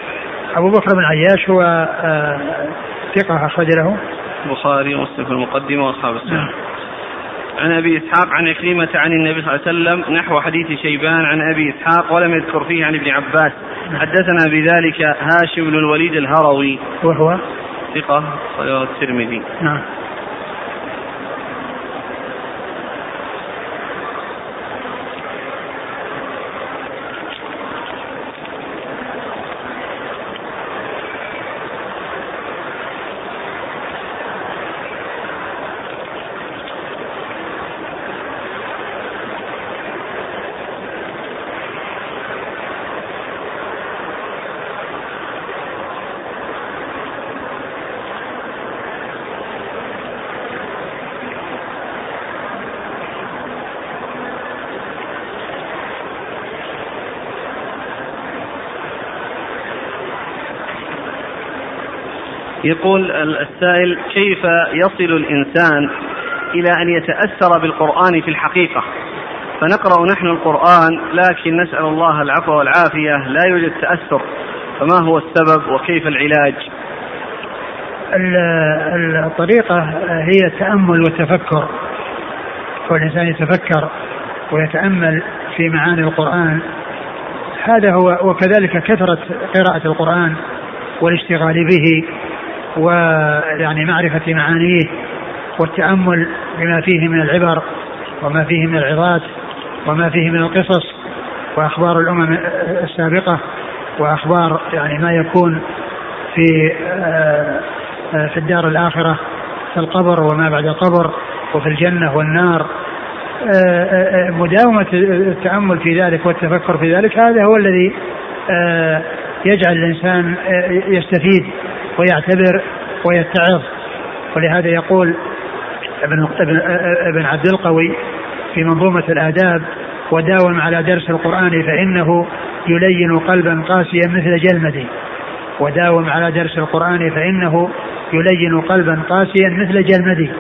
أبو بكر بن عياش هو آه ثقة أخرج له. البخاري ومسلم في المقدمة وأصحاب السنة. نعم. عن أبي إسحاق عن عكرمة عن النبي صلى الله عليه وسلم نحو حديث شيبان عن أبي إسحاق ولم يذكر فيه عن ابن عباس. حدثنا بذلك هاشم بن الوليد الهروي. وهو؟ ثقة الترمذي. نعم. يقول السائل كيف يصل الإنسان إلى أن يتأثر بالقرآن في الحقيقة؟ فنقرأ نحن القرآن لكن نسأل الله العفو والعافية لا يوجد تأثر. فما هو السبب وكيف العلاج؟ الطريقة هي التأمل والتفكر والإنسان يتفكر ويتأمل في معاني القرآن. هذا هو وكذلك كثرة قراءة القرآن والاشتغال به. ويعني معرفة معانيه والتأمل بما فيه من العبر وما فيه من العظات وما فيه من القصص وأخبار الأمم السابقة وأخبار يعني ما يكون في آه، في الدار الآخرة في القبر وما بعد القبر وفي الجنة والنار. آه، آه، مداومة التأمل في ذلك والتفكر في ذلك هذا هو الذي يجعل الإنسان يستفيد ويعتبر ويتعظ. ولهذا يقول ابن ابن عبد القوي في منظومة الآداب وداوم على درس القرآن فإنه يلين قلبا قاسيا مثل جلمدي. وداوم على درس القرآن فإنه يلين قلبا قاسيا مثل جلمدي.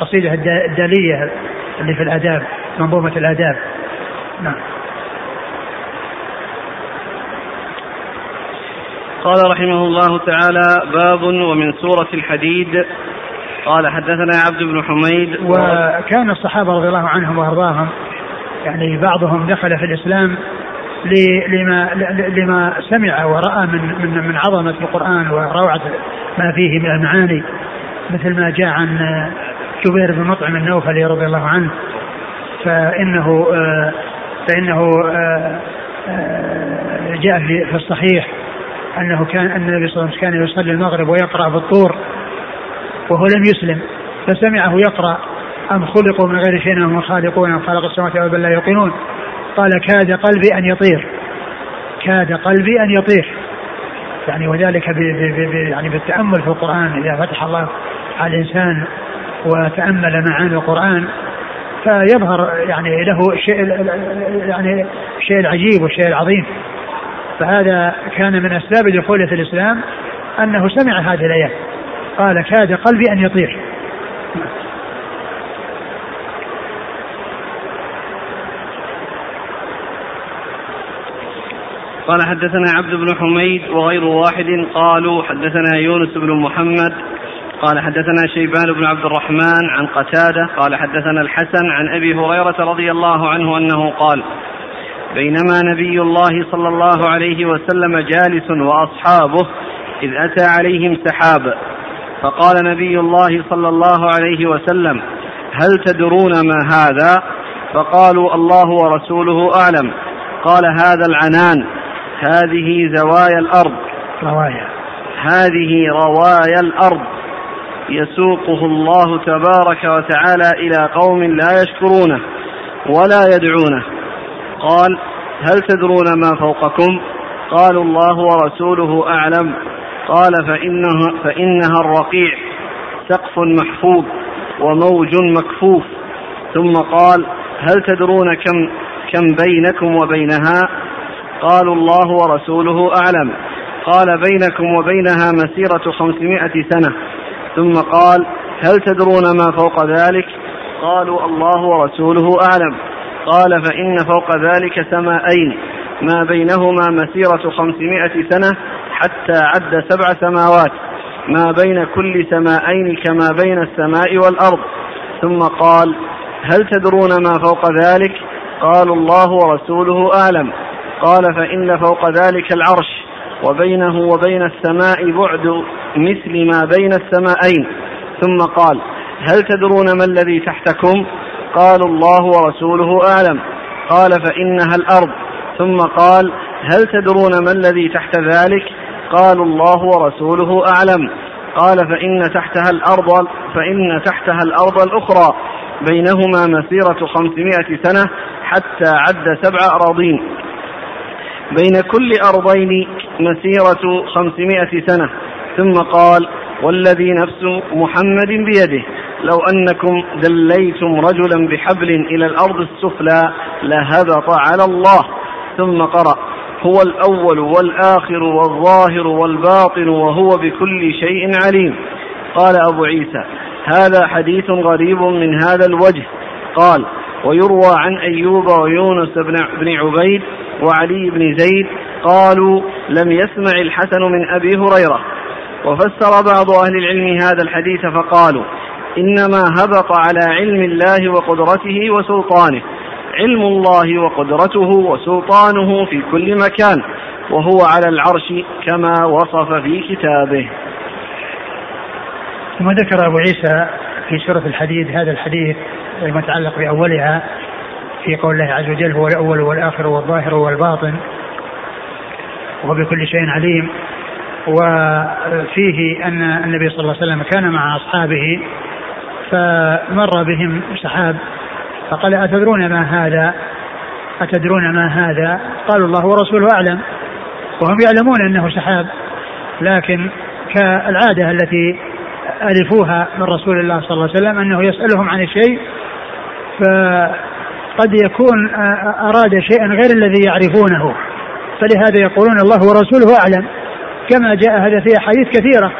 قصيدة الدالية اللي في الآداب منظومة الآداب. نعم. قال رحمه الله تعالى باب ومن سورة الحديد. قال حدثنا عبد بن حميد. وكان الصحابة رضي الله عنهم وأرضاهم يعني بعضهم دخل في الإسلام لما لما سمع ورأى من من من عظمة القرآن وروعة ما فيه من المعاني مثل ما جاء عن جبير بن مطعم النوفلي رضي الله عنه. فإنه فإنه جاء في الصحيح أنه كان أن النبي صلى الله عليه وسلم كان يصلي المغرب ويقرأ بالطور وهو لم يسلم فسمعه يقرأ أم خلقوا من غير شيء وهم خالقون أم خلق السماوات والأرض لا يوقنون. قال كاد قلبي أن يطير. كاد قلبي أن يطير. يعني وذلك بي بي بي يعني بالتأمل في القرآن إذا فتح الله على الإنسان وتأمل معاني القرآن فيظهر يعني له الشيء يعني الشيء العجيب والشيء العظيم. فهذا كان من أسباب دخوله في الإسلام أنه سمع هذه الايات قال كاد قلبي أن يطير قال حدثنا عبد بن حميد وغير واحد. قالوا حدثنا يونس بن محمد. قال حدثنا شيبان بن عبد الرحمن عن قتادة. قال حدثنا الحسن عن أبي هريرة رضي الله عنه أنه قال بينما نبي الله صلى الله عليه وسلم جالس وأصحابه إذ أتى عليهم سحاب. فقال نبي الله صلى الله عليه وسلم هل تدرون ما هذا؟ فقالوا الله ورسوله أعلم. قال هذا العنان هذه زوايا الأرض. روايا هذه روايا الأرض. يسوقه الله تبارك وتعالى إلى قوم لا يشكرونه ولا يدعونه. قال هل تدرون ما فوقكم؟ قالوا الله ورسوله أعلم. قال فإنها, فإنها الرقيع سقف محفوظ وموج مكفوف. ثم قال هل تدرون كم كم بينكم وبينها؟ قالوا الله ورسوله أعلم. قال بينكم وبينها مسيرة خمسمائة سنة. ثم قال هل تدرون ما فوق ذلك؟ قالوا الله ورسوله أعلم. قال فإن فوق ذلك سماءين ما بينهما مسيرة خمسمائة سنة حتى عد سبع سماوات ما بين كل سماءين كما بين السماء والأرض. ثم قال هل تدرون ما فوق ذلك؟ قالوا الله ورسوله أعلم. قال فإن فوق ذلك العرش وبينه وبين السماء بعد مثل ما بين السماءين. ثم قال هل تدرون ما الذي تحتكم؟ قالوا الله ورسوله أعلم. قال فإنها الأرض. ثم قال هل تدرون ما الذي تحت ذلك؟ قالوا الله ورسوله أعلم. قال فإن تحتها الأرض فإن تحتها الأرض الأخرى. بينهما مسيرة خمسمائة سنة حتى عد سبع أراضين. بين كل أرضين مسيرة خمسمائة سنة. ثم قال والذي نفس محمد بيده. لو أنكم دليتم رجلا بحبل إلى الأرض السفلى لهبط على الله. ثم قرأ هو الأول والآخر والظاهر والباطن وهو بكل شيء عليم. قال أبو عيسى هذا حديث غريب من هذا الوجه. قال ويروى عن أيوب ويونس بن عبيد وعلي بن زيد قالوا لم يسمع الحسن من أبي هريرة. وفسر بعض أهل العلم هذا الحديث فقالوا إنما هبط على علم الله وقدرته وسلطانه علم الله وقدرته وسلطانه في كل مكان وهو على العرش كما وصف في كتابه. ثم ذكر أبو عيسى في سورة الحديد هذا الحديث المتعلق بأولها في قول الله عز وجل هو الأول والآخر والظاهر والباطن وهو بكل شيء عليم. وفيه أن النبي صلى الله عليه وسلم كان مع أصحابه فمر بهم سحاب فقال أتدرون ما هذا؟ أتدرون ما هذا؟ قالوا الله ورسوله أعلم. وهم يعلمون أنه سحاب لكن كالعادة التي ألفوها من رسول الله صلى الله عليه وسلم أنه يسألهم عن الشيء فقد يكون أراد شيئا غير الذي يعرفونه فلهذا يقولون الله ورسوله أعلم. كما جاء هذا في أحاديث كثيرة.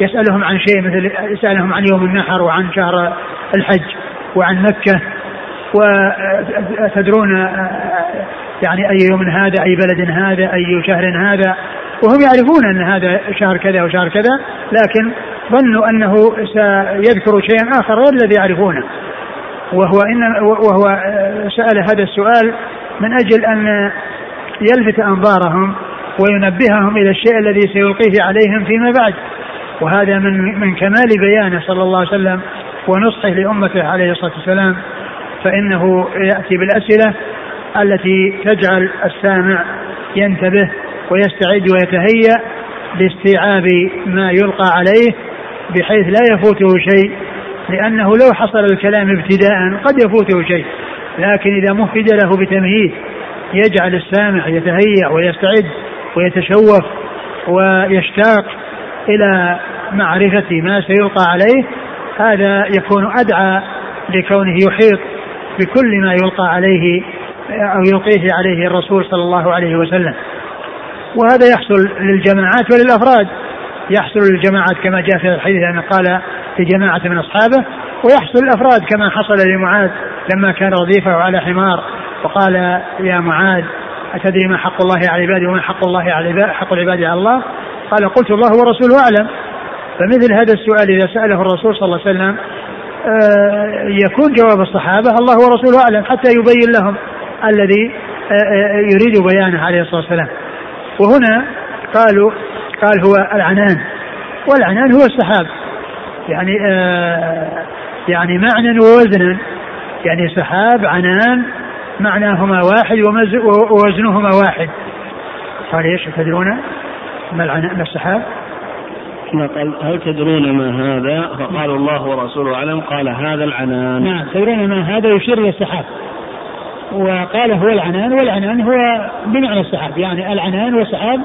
يسألهم عن شيء مثل يسألهم عن يوم النحر وعن شهر الحج وعن مكة. وتدرون يعني أي يوم هذا أي بلد هذا أي شهر هذا. وهم يعرفون أن هذا شهر كذا وشهر كذا لكن ظنوا أنه سيذكر شيئا آخر غير الذي يعرفونه. وهو إن وهو سأل هذا السؤال من أجل أن يلفت أنظارهم وينبههم إلى الشيء الذي سيلقيه عليهم فيما بعد. وهذا من من كمال بيانه صلى الله عليه وسلم ونصحه لأمته عليه الصلاة والسلام فإنه يأتي بالأسئلة التي تجعل السامع ينتبه ويستعد ويتهيأ لاستيعاب ما يلقى عليه بحيث لا يفوته شيء لأنه لو حصل الكلام ابتداء قد يفوته شيء. لكن إذا مهد له بتمهيد يجعل السامع يتهيأ ويستعد ويتشوف ويشتاق إلى معرفة ما سيلقى عليه هذا يكون أدعى لكونه يحيط بكل ما يلقى عليه أو يلقيه عليه الرسول صلى الله عليه وسلم. وهذا يحصل للجماعات وللأفراد. يحصل للجماعات كما جاء في الحديث أن قال لجماعة من أصحابه ويحصل للأفراد كما حصل لمعاذ لما كان رديفه على حمار وقال يا معاذ أتدري ما حق الله على عباده وما حق الله على حق العباد على الله؟ قال قلت الله ورسوله أعلم. فمثل هذا السؤال إذا سأله الرسول صلى الله عليه وسلم آه، يكون جواب الصحابة الله ورسوله أعلم حتى يبين لهم الذي آه، آه، يريد بيانه عليه الصلاة والسلام. وهنا قالوا قال هو العنان. والعنان هو السحاب. يعني يعني معنى ووزنا يعني سحاب عنان معناهما واحد ووزنهما واحد قال إيش تدرون ما السحاب؟ قال هل تدرون ما هذا؟ فقالوا الله ورسوله أعلم قال هذا العنان. نعم تدرون ما هذا يشير إلى السحاب. وقال هو العنان والعنان هو بمعنى السحاب يعني العنان والسحاب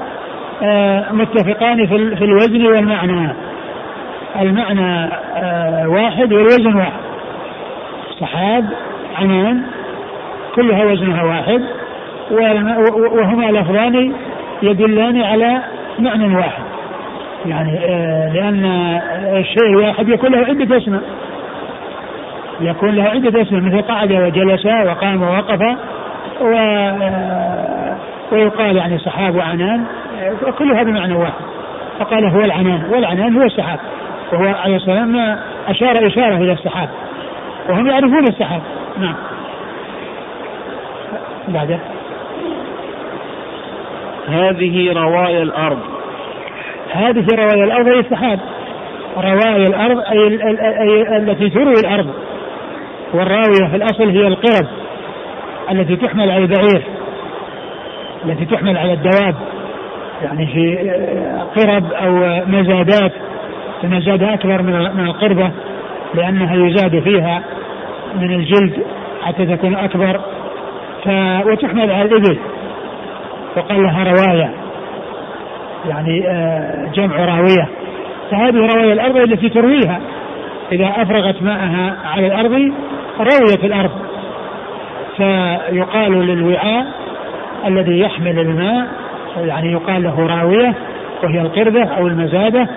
آه، متفقان في الوزن والمعنى. المعنى آه، واحد والوزن واحد. سحاب عنان كلها وزنها واحد وهما لفظان يدلان على معنى واحد. يعني آه، لأن الشيء الواحد يكون له عدة أسماء. يكون له عدة أسماء مثل قعد وجلس وقام ووقف و آه، ويقال يعني سحاب وعنان كلها بمعنى واحد. فقال هو العنان والعنان هو السحاب. وهو عليه السلام أشار إشارة إلى السحاب. وهم يعرفون السحاب. نعم. بعده. هذه روايا الأرض. هذه روايا الأرض هي السحاب. روايا الأرض أي, أي التي تروي الأرض. والراوية في الأصل هي القرب التي تحمل على البعير التي تحمل على الدواب. يعني في قرب أو مزادات المزاد أكبر من القربة لأنها يزاد فيها من الجلد حتى تكون أكبر. وتحمل على الإبل. وقال لها رواية. يعني آه، جمع راوية. فهذه رواية الأرض التي ترويها. إذا أفرغت ماءها على الأرض رويت الأرض. فيقال للوعاء الذي يحمل الماء يعني يقال له راوية وهي القردة أو المزادة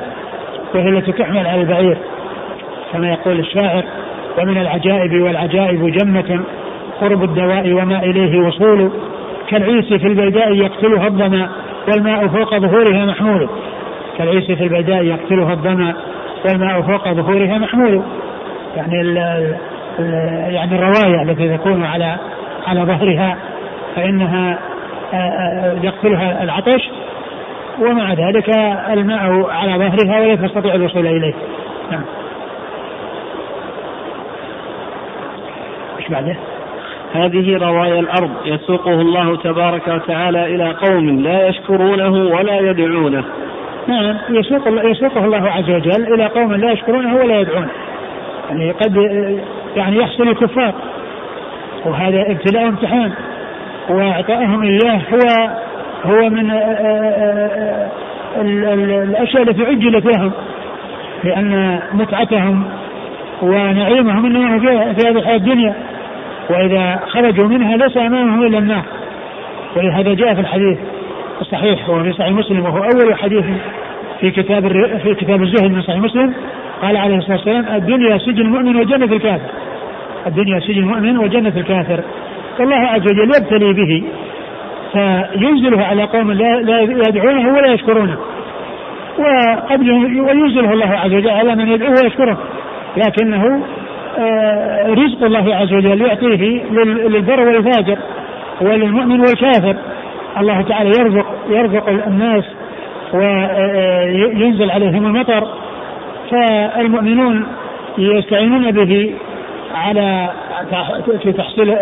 وهي التي تحمل على البعير. كما يقول الشاعر ومن العجائب والعجائب جمة قرب الدواء وما إليه وصول كالعيس في البيداء يقتلها الظما والماء فوق ظهورها محمول. كالعيس في البيداء يقتلها الظما والماء فوق ظهورها محمول. يعني ال ال يعني الرواية التي تكون على على ظهرها فإنها يقتلها العطش. ومع ذلك الماء على ظهرها ولا تستطيع الوصول إليه. نعم. إيش بعده؟ هذه روايا الأرض يسوقه الله تبارك وتعالى إلى قوم لا يشكرونه ولا يدعونه. نعم يسوق يسوقه الله عز وجل إلى قوم لا يشكرونه ولا يدعونه. يعني قد يعني يحصل الكفار. وهذا ابتلاء امتحان واعطائهم اياه هو هو من الأشياء التي عجلت لهم. لأن متعتهم ونعيمهم إنما في هذه الحياة الدنيا. وإذا خرجوا منها ليس أمامهم إلا النار. ولهذا جاء في الحديث الصحيح وهو في صحيح مسلم وهو أول حديث في كتاب في كتاب الزهد من صحيح مسلم قال عليه الصلاة والسلام الدنيا سجن المؤمن وجنة الكافر. الدنيا سجن المؤمن وجنة الكافر. فالله عز وجل يبتلي به فينزله على قوم لا يدعونه ولا يشكرونه. وقد وينزله الله عز وجل على من يدعوه ويشكره. لكنه رزق الله عز وجل يعطيه للبر والفاجر وللمؤمن والكافر. الله تعالى يرزق يرزق الناس وينزل عليهم المطر. فالمؤمنون يستعينون به على في تحصيل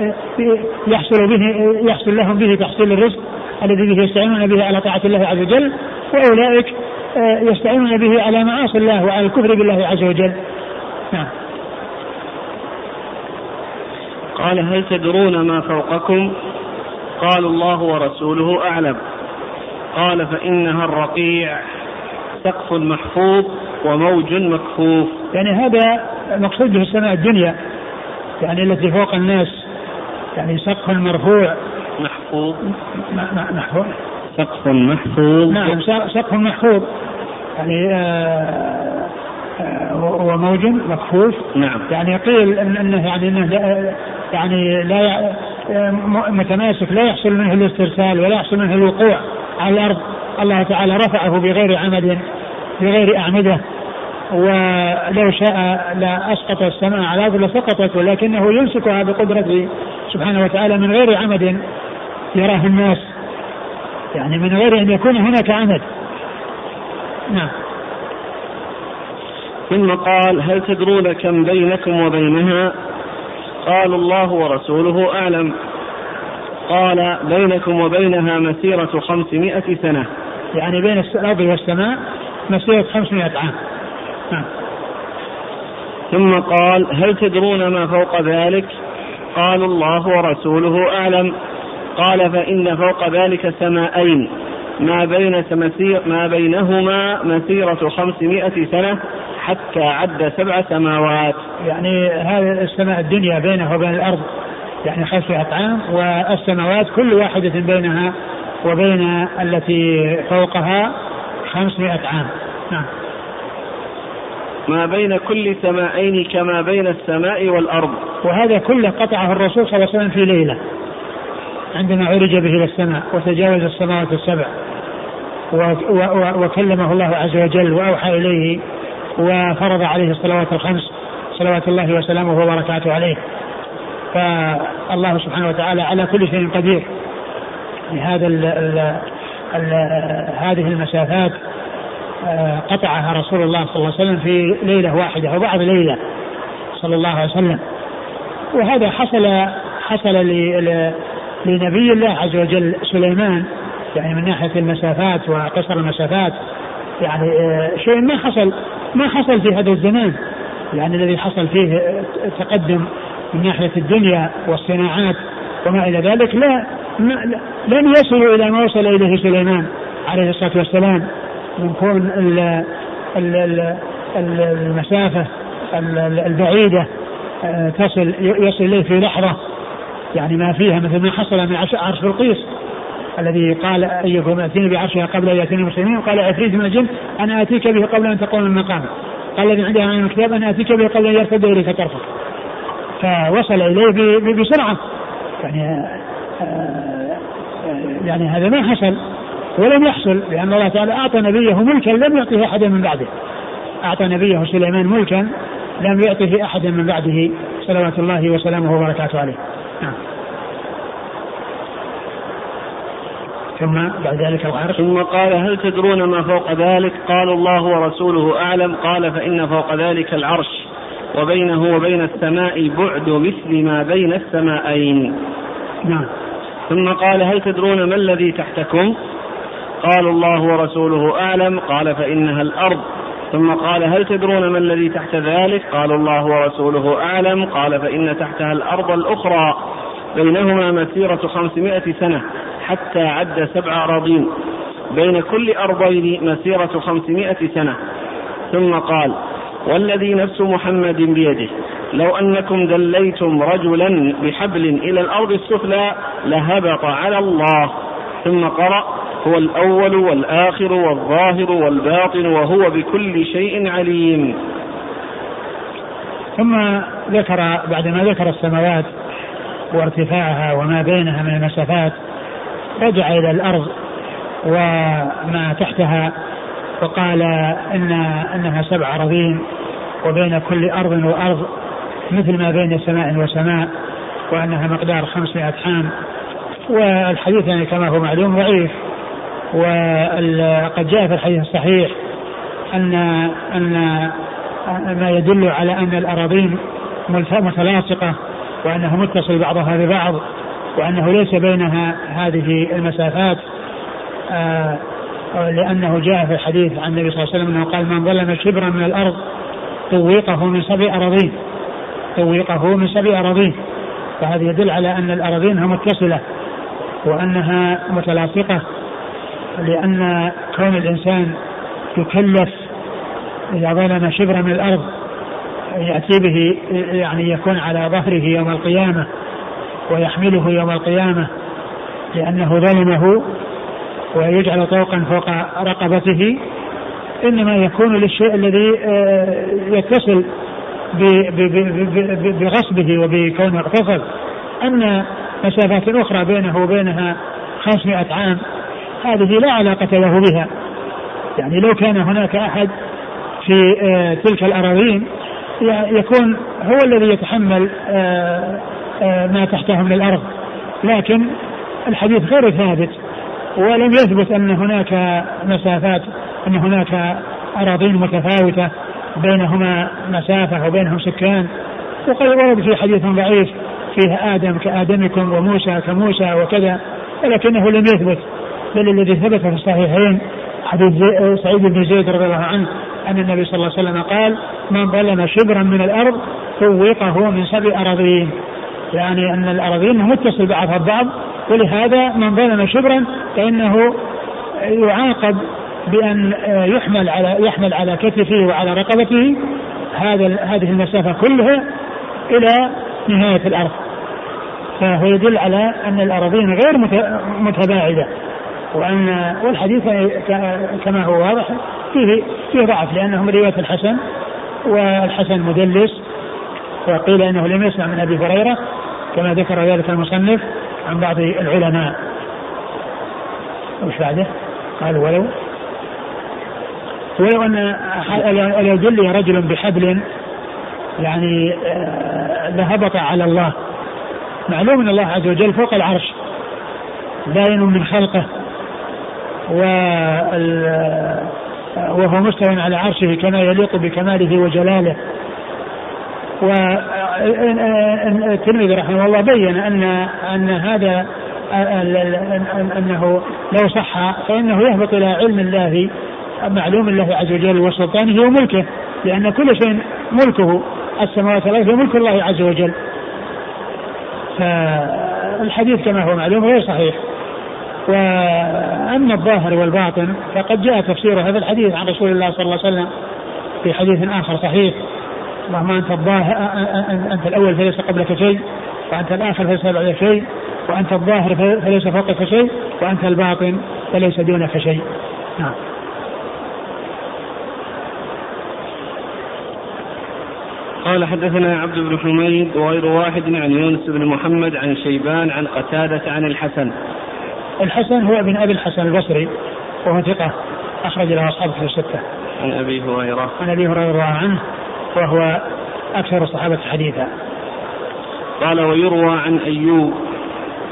يحصل به يحصل لهم به تحصيل الرزق الذي به يستعينون به على طاعة الله عز وجل. وأولئك آه، يستعينون به على معاصي الله وعلى الكفر بالله عز وجل. نعم. قال هل تدرون ما فوقكم؟ قالوا الله ورسوله أعلم. قال فإنها الرقيع سقف محفوظ وموج مكفوف. يعني هذا مقصود به السماء الدنيا يعني التي فوق الناس يعني سقف مرفوع. محفوظ. محفوظ سقف محفوظ نعم سقف محفوظ يعني آه وموج مكفوف نعم يعني قيل انه يعني انه يعني لا متماسك لا يحصل منه الاسترسال ولا يحصل منه الوقوع على الأرض. الله تعالى رفعه بغير عمد بغير أعمدة. ولو شاء لا أسقط السماء على الأرض لسقطت ولكنه يمسكها بقدرته سبحانه وتعالى من غير عمد يراه الناس. يعني من غير أن يكون هناك عمد. نعم. ثم قال هل تدرون كم بينكم وبينها؟ قالوا الله ورسوله أعلم. قال بينكم وبينها مسيرة خمسمائة سنة. يعني بين الأرض والسماء مسيرة خمسمائة عام. نعم. ثم قال هل تدرون ما فوق ذلك؟ قالوا الله ورسوله أعلم. قال فإن فوق ذلك سماءين. ما بين مسير ما بينهما مسيرة خمسمائة سنة حتى عد سبع سماوات. يعني هذه السماء الدنيا بينها وبين الأرض يعني خمسمائة عام والسماوات كل واحدة بينها وبين التي فوقها خمسمائة عام. نعم. ما بين كل سماءين كما بين السماء والأرض. وهذا كله قطعه الرسول صلى الله عليه وسلم في ليلة. عندما عرج به إلى السماء وتجاوز السماوات السبع وكلمه الله عز وجل وأوحى إليه وفرض عليه الصلوات الخمس صلوات الله وسلامه وبركاته عليه. فالله سبحانه وتعالى على كل شيء قدير. هذا ال ال ال هذه المسافات آه، قطعها رسول الله صلى الله عليه وسلم في ليلة واحدة أو بعض ليلة صلى الله عليه وسلم. وهذا حصل حصل لنبي الله عز وجل سليمان يعني من ناحية المسافات وقصر المسافات يعني آه، شيء ما حصل ما حصل في هذا الزمان يعني الذي حصل فيه تقدم من ناحية الدنيا والصناعات وما إلى ذلك لا لن يصلوا إلى ما وصل إليه سليمان عليه الصلاة والسلام من كون المسافة البعيدة آه، تصل يصل إليه في لحظة. يعني ما فيها مثل ما حصل من عرش بلقيس الذي قال أيكم أتيني بعرشها قبل أن يأتيني المسلمين؟ قال عفريت من الجن أنا أتيك به قبل أن تقوم من مقامك قال الذي عنده من الكتاب أنا أتيك به قبل أن يرتد إليك طرفك. فوصل إليه بسرعة. يعني آه، يعني هذا ما حصل ولم يحصل لأن الله تعالى أعطى نبيه ملكا لم يعطه احدا من بعده. أعطى نبيه سليمان ملكا لم يعطه احدا من بعده. صلوات الله وسلامه وبركاته عليه. نعم. ثم بعد ذلك العرش ثم قال هل تدرون ما فوق ذلك؟ قالوا الله ورسوله أعلم. قال فإن فوق ذلك العرش وبينه وبين السماء بعد مثل ما بين السماءين. نعم. ثم قال هل تدرون ما الذي تحتكم؟ قالوا الله ورسوله أعلم. قال فإنها الأرض. ثم قال هل تدرون ما الذي تحت ذلك؟ قالوا الله ورسوله أعلم. قال فإن تحتها الأرض الأخرى بينهما مسيرة خمسمائة سنة حتى عد سبع أراضين. بين كل أرضين مسيرة خمسمائة سنة. ثم قال والذي نفس محمد بيده لو أنكم دليتم رجلا بحبل إلى الأرض السفلى لهبط على الله. ثم قرأ هو الأول والآخر والظاهر والباطن وهو بكل شيء عليم. ثم ذكر بعدما ذكر السماوات وارتفاعها وما بينها من المسافات رجع إلى الأرض وما تحتها وقال إن أنها سبع أراضين وبين كل أرض وأرض مثل ما بين سماء وسماء وأنها مقدار 500 عام. والحديث يعني كما هو معلوم ضعيف. وقد جاء في الحديث الصحيح أن أن ما يدل على أن الأراضين متلاصقة وأنها متصل بعضها ببعض وأنه ليس بينها هذه المسافات. آه لأنه جاء في الحديث عن النبي صلى الله عليه وسلم أنه قال من ظلم شبرا من الأرض طوقه من سبع أراضين. طوقه من سبع أراضين. فهذا يدل على أن الأراضين متصلة وأنها متلاصقة. لأن كون الإنسان يكلف إذا ظلم شبرا من الأرض يأتي به يعني يكون على ظهره يوم القيامة ويحمله يوم القيامة لأنه ظلمه ويجعل طوقا فوق رقبته إنما يكون للشيء الذي آه، يتصل بغصبه وبكونه اغتصب. أما مسافات أخرى بينه وبينها 500 عام هذه لا علاقة له بها. يعني لو كان هناك أحد في آه، تلك الأراضين يكون هو الذي يتحمل آه، آه، ما تحته من الأرض لكن الحديث غير ثابت ولم يثبت أن هناك مسافات أن هناك أراضين متفاوتة بينهما مسافة وبينهم سكان. وقد ورد في حديث ضعيف فيه آدم كآدمكم وموسى كموسى وكذا ولكنه لم يثبت. بل الذي ثبت في الصحيحين حديث سعيد بن زيد رضي الله عنه أن النبي صلى الله عليه وسلم قال من ظلم شبرا من الأرض فوقه من سبع أراضين. يعني أن الأراضين متصل بعضها البعض ولهذا من ظلم شبرا فإنه يعاقب بأن يحمل على يحمل على كتفه وعلى رقبته هذا هذه المسافة كلها إلى نهاية الأرض. فهو يدل على أن الأراضين غير متباعدة. وأن والحديث كما هو واضح فيه فيه ضعف لأنه من رواية الحسن والحسن مدلس وقيل إنه لم يسمع من أبي هريرة كما ذكر ذلك المصنف عن بعض العلماء. وش بعده؟ قال ولو ولو أن لو جلي رجل بحبل يعني آه، لهبط على الله. معلوم أن الله عز وجل فوق العرش باين من خلقه. وهو مستوى على عرشه كما يليق بكماله وجلاله. والترمذي رحمه الله بين ان أن هذا أنه لو صح فإنه يهبط إلى علم الله معلوم الله عز وجل وسلطانه وملكه لأن كل شيء ملكه السماوات والأرض ملك الله عز وجل. فالحديث كما هو معلوم غير صحيح. واما الظاهر والباطن فقد جاء تفسير هذا الحديث عن رسول الله صلى الله عليه وسلم في حديث آخر صحيح. اللهم أنت الظاهر أنت الأول فليس قبلك شيء وأنت الآخر فليس بعدك شيء وأنت الظاهر فليس فوقك شيء وأنت الباطن فليس دونك شيء. نعم. قال حدثنا عبد بن حميد وغير واحد عن يونس بن محمد عن شيبان عن قتادة عن الحسن. الحسن هو ابن أبي الحسن البصري وهو ثقة أخرج له أصحابه في الستة. عن أبي هريرة. عن أبي هريرة عنه وهو أكثر الصحابة حديثا قال ويروى عن أيوب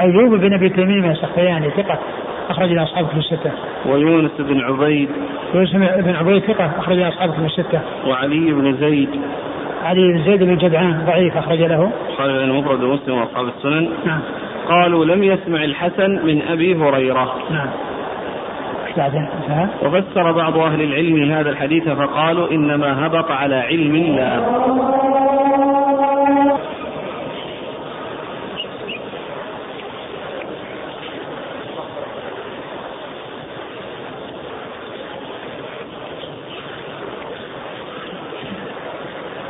أيوب بن أبي تميم السختياني ثقة أخرج له أصحابه في الستة. ويونس بن عبيد. يونس بن عبيد ثقة أخرج له أصحابه في الستة. وعلي بن زيد. علي بن زيد بن جدعان ضعيف أخرج له. قال المفرد ومسلم وأصحاب السنن. نعم. قالوا لم يسمع الحسن من أبي هريرة. نعم. وفسر بعض أهل العلم هذا الحديث فقالوا إنما هبط على علم الله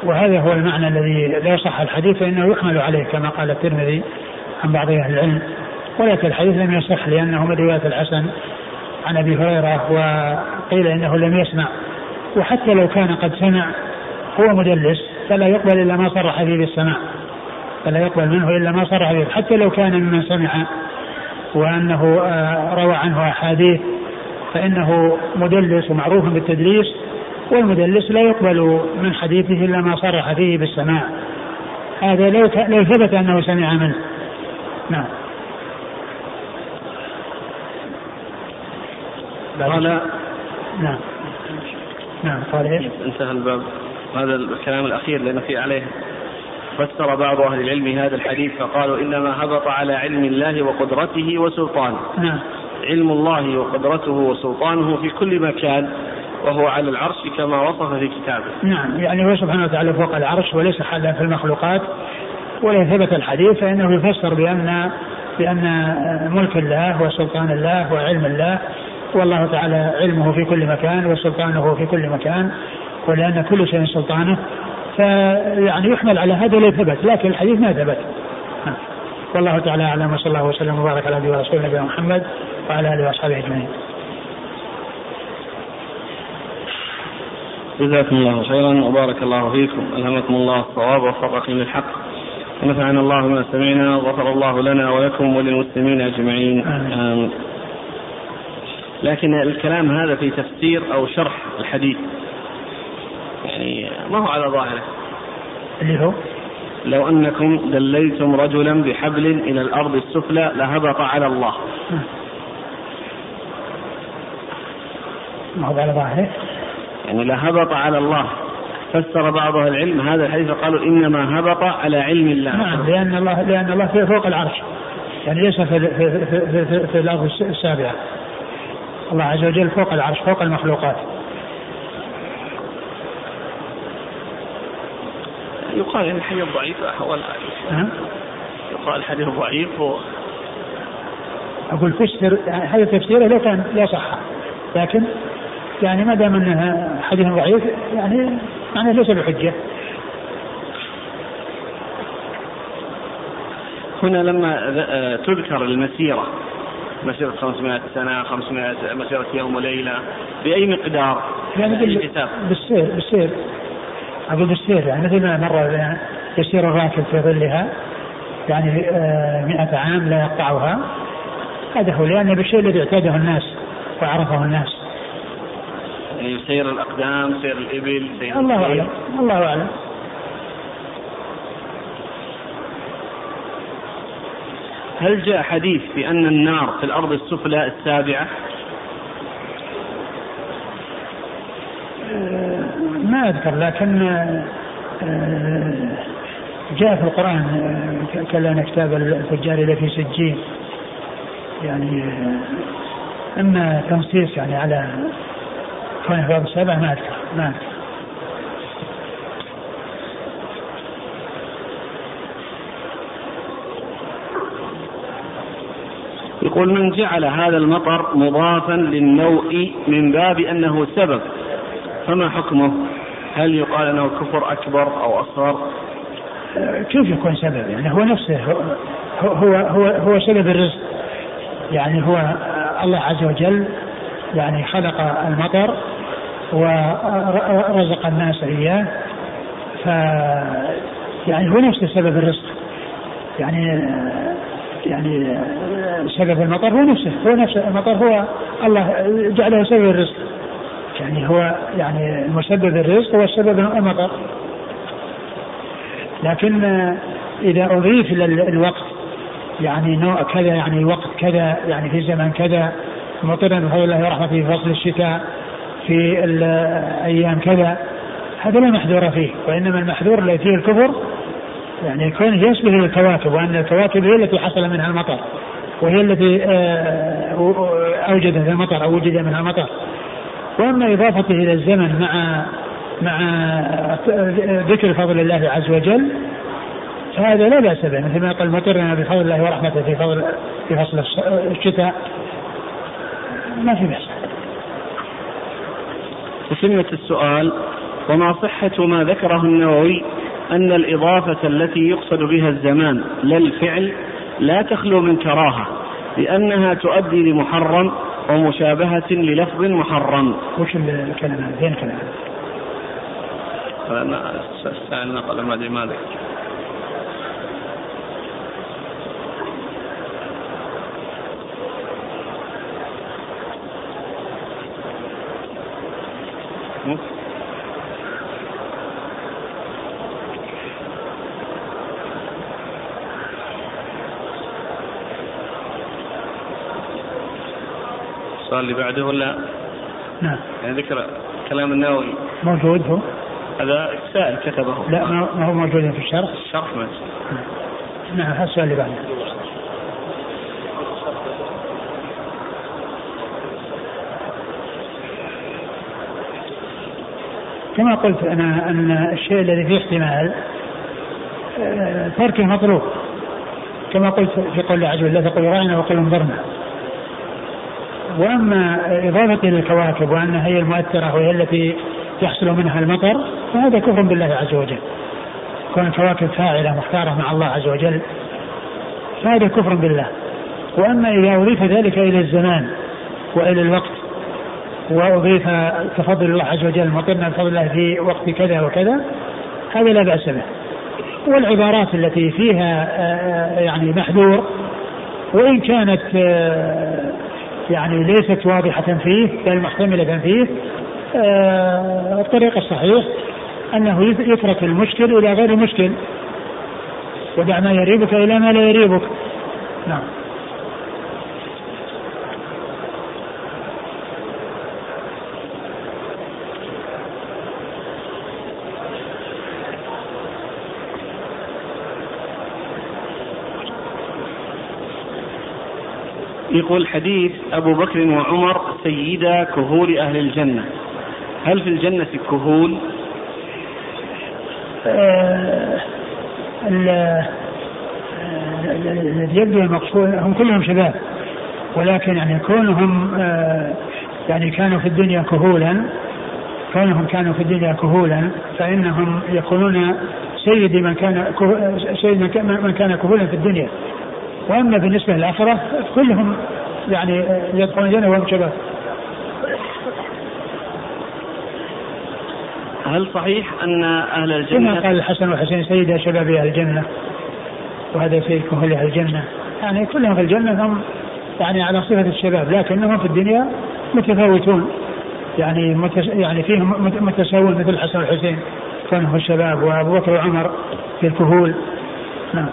وهذا هو المعنى الذي لا يصح الحديث فإنه يحمل عليه كما قال الترمذي عن بعض أهل العلم ولكن الحديث لم يصح لأنه من رواية الحسن عن أبي هريرة وقيل إنه لم يسمع. وحتى لو كان قد سمع هو مدلس فلا يقبل إلا ما صرح به بالسماع. فلا يقبل منه إلا ما صرح به. حتى لو كان ممن سمع وأنه آه، روى عنه أحاديث فإنه مدلس ومعروف بالتدليس والمدلس لا يقبل من حديثه إلا ما صرح فيه بالسماع. هذا لو لو ثبت أنه سمع منه. نعم قال نعم نعم قال إيش؟ انتهى الباب هذا الكلام الأخير لأن في عليه فسر بعض أهل العلم هذا الحديث فقالوا إنما هبط على علم الله وقدرته وسلطانه. نعم. علم الله وقدرته وسلطانه في كل مكان وهو على العرش كما وصف في كتابه. نعم يعني هو سبحانه وتعالى فوق العرش وليس حالا في المخلوقات ولا ثبت الحديث فإنه يفسر بان بأن ملك الله وسلطان الله وعلم الله والله تعالى علمه في كل مكان وسلطانه في كل مكان ولأن كل شيء سلطانه فيعني يحمل على هذا لو ثبت لكن الحديث ما ثبت والله تعالى أعلم وصلى الله وسلم وبارك على نبينا ورسوله نبينا محمد وعلى آله وأصحابه أجمعين. جزاكم الله خيرا وبارك الله فيكم ألهمكم الله الصواب ووفقكم للحق ونفعنا الله ما سمعنا وغفر الله لنا ولكم وللمسلمين أجمعين. آمين. لكن الكلام هذا في تفسير أو شرح الحديث. يعني ما هو على ظاهره؟ اللي هو؟ لو أنكم دليتم رجلا بحبل إلى الأرض السفلى لهبط على الله. ما هو على ظاهره؟ يعني لهبط على الله. فسر بعض أهل العلم هذا الحديث وقالوا إنما هبط على علم الله. نعم لأن الله لأن الله فوق العرش. يعني ليس في, في, في, في, في الأرض السابعة. الله عز وجل فوق العرش فوق المخلوقات. يقال إن الحديث ضعيف ولا يقال الحديث ضعيف و... أقول فسر هذا تفسيره لو كان لا صح لكن يعني ما دام أنه حديث ضعيف يعني معناه ليس بحجة. هنا لما تذكر المسيرة مسيرة 500 سنة 500 مسيرة يوم وليلة بأي مقدار؟ يعني بالسير بالسير. أقول بالسير يعني مثل ما مر يسير الراكب في ظلها يعني آه، مئة عام لا يقطعها. هذا هو لأن بالشيء الذي اعتاده الناس وعرفه الناس. يعني سير الأقدام سير الإبل سير الله أعلم الله أعلم. هل جاء حديث بأن النار في الأرض السفلى السابعة؟ آه، ما أذكر لكن آه، جاء في القرآن آه، كلنا كتاب الفجار إلى في سجين. يعني أما تنصيص يعني على كونه في السابعة ما أذكر ما أذكر يقول من جعل هذا المطر مضافا للنوء من باب أنه سبب فما حكمه؟ هل يقال أنه كفر أكبر أو أصغر؟ كيف يكون سبب؟ يعني هو نفسه هو هو هو, هو سبب الرزق يعني هو الله عز وجل يعني خلق المطر ورزق الناس إياه. ف يعني هو نفسه سبب الرزق. يعني يعني سبب المطر هو نفسه. هو نفسه المطر هو الله جعله سبب الرزق. يعني هو يعني مسبب الرزق هو السبب المطر. لكن إذا أضيف إلى الوقت يعني نوع كذا يعني وقت كذا يعني في زمن كذا مطرا بفضل الله ورحمته في فصل الشتاء في الأيام كذا هذا لا محذور فيه وإنما المحذور الذي فيه الكفر يعني كونه يشبه الكواكب وأن الكواكب هي التي حصل منها المطر وهي التي آه، أوجدت المطر أو وجد منها المطر وأما إضافته إلى الزمن مع مع ذكر فضل الله عز وجل فهذا لا بأس به مثل ما قال مطرنا بفضل الله ورحمته في فضل في فصل الشتاء ما في بأس. وسمة السؤال وما صحة ما ذكره النووي أن الإضافة التي يقصد بها الزمان لا الفعل لا تخلو من كراهة لأنها تؤدي لمحرم ومشابهة للفظ محرم وش الكلام هذا؟ فين الكلام هذا؟ أنا سألنا قال ما أدري ما السؤال اللي بعده ولا؟ نعم. يعني ذكر كلام النووي. موجود هو؟ هذا سائل كتبه. لا ما هو موجود في الشرح؟ الشرح ما نعم هذا السؤال اللي بعده. كما قلت أنا أن الشيء الذي فيه احتمال آه، تركه مطلوب. كما قلت في قول الله عز وجل لا تقول رأينا وقل انظرنا. وأما اضافته للكواكب وأنها هي المؤثرة وهي التي يحصل منها المطر فهذا كفر بالله عز وجل. كون الكواكب فاعلة مختارة مع الله عز وجل فهذا كفر بالله. وأما إذا أضيف ذلك إلى الزمان وإلى الوقت وأضيف تفضل الله عز وجل مطرنا بفضل الله في وقت كذا وكذا هذا لا بأس به. والعبارات التي فيها آه، آه، يعني محذور وإن كانت آه، يعني ليست واضحة فيه بل محتملة فيه. آه الطريق الصحيح أنه يترك المشكل إلى غير مشكل. ودع ما يريبك إلى ما لا يريبك. نعم. يقول حديث أبو بكر وعمر سيدا كهول أهل الجنة. هل في الجنة كهول؟ آه الذي يبدو المقصود هم كلهم شباب. ولكن يعني كونهم آه يعني كانوا في الدنيا كهولا كونهم كانوا في الدنيا كهولا فإنهم يكونون سيد من كان سيد من كان كهولا في الدنيا. وأما بالنسبة للاخره كلهم يعني يدخلون الجنة وهم شباب. هل صحيح أن أهل الجنة كما قال الحسن والحسين سيدا شباب أهل الجنة وهذا سيد كهول أهل الجنة. يعني كلهم في الجنة هم يعني على صفة الشباب لكنهم في الدنيا متفاوتون. يعني متس يعني فيهم متساوون مثل الحسن والحسين كونهم الشباب وأبو بكر وعمر في الكهول نعم.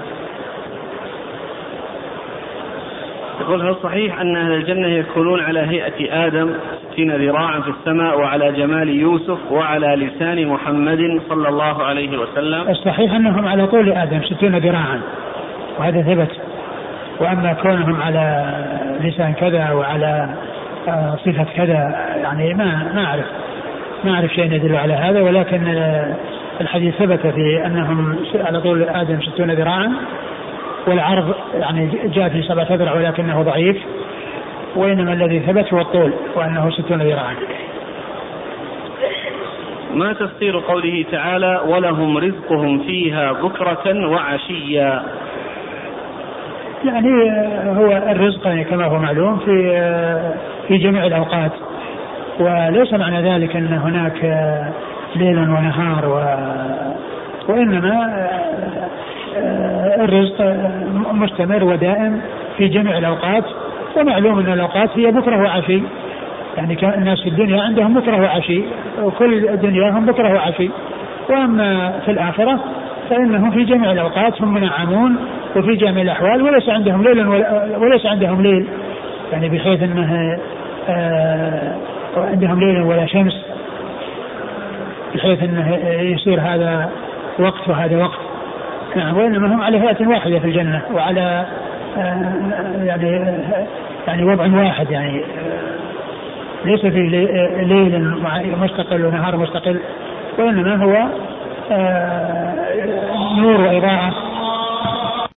يقول هل صحيح أن أهل الجنة يكونون على هيئة آدم ستين ذراعا في السماء وعلى جمال يوسف وعلى لسان محمد صلى الله عليه وسلم. الصحيح أنهم على طول آدم ستين ذراعا وهذا ثبت. وأما كونهم على لسان كذا وعلى آه، صفة كذا يعني ما ما أعرف ما أعرف شيء يدل على هذا ولكن الحديث ثبت في أنهم على طول آدم ستون ذراعا. والعرض يعني جاء في سبعة أذرع ولكنه ضعيف وإنما الذي ثبت هو الطول وأنه ستون ذراعا. ما تفسير قوله تعالى ولهم رزقهم فيها بكرة وعشيا يعني هو الرزق يعني كما هو معلوم في في جميع الأوقات وليس معنى ذلك أن هناك ليل ونهار و وإنما الرزق مستمر ودائم في جميع الأوقات ومعلوم أن الأوقات هي بكرة وعشي. يعني كان الناس في الدنيا عندهم بكرة وعشي وكل دنياهم بكرة وعشي. وأما في الآخرة فإنهم في جميع الأوقات هم منعمون وفي جميع الأحوال وليس عندهم ليل وليس عندهم ليل. يعني بحيث أنه آه عندهم ليل ولا شمس بحيث أنه يصير هذا وقت وهذا وقت. وإنما هم على هيئة واحدة في الجنة وعلى آه، يعني يعني وضع واحد يعني ليس في ليل مستقل ونهار مستقل وإنما هو آه، نور وإضاءة.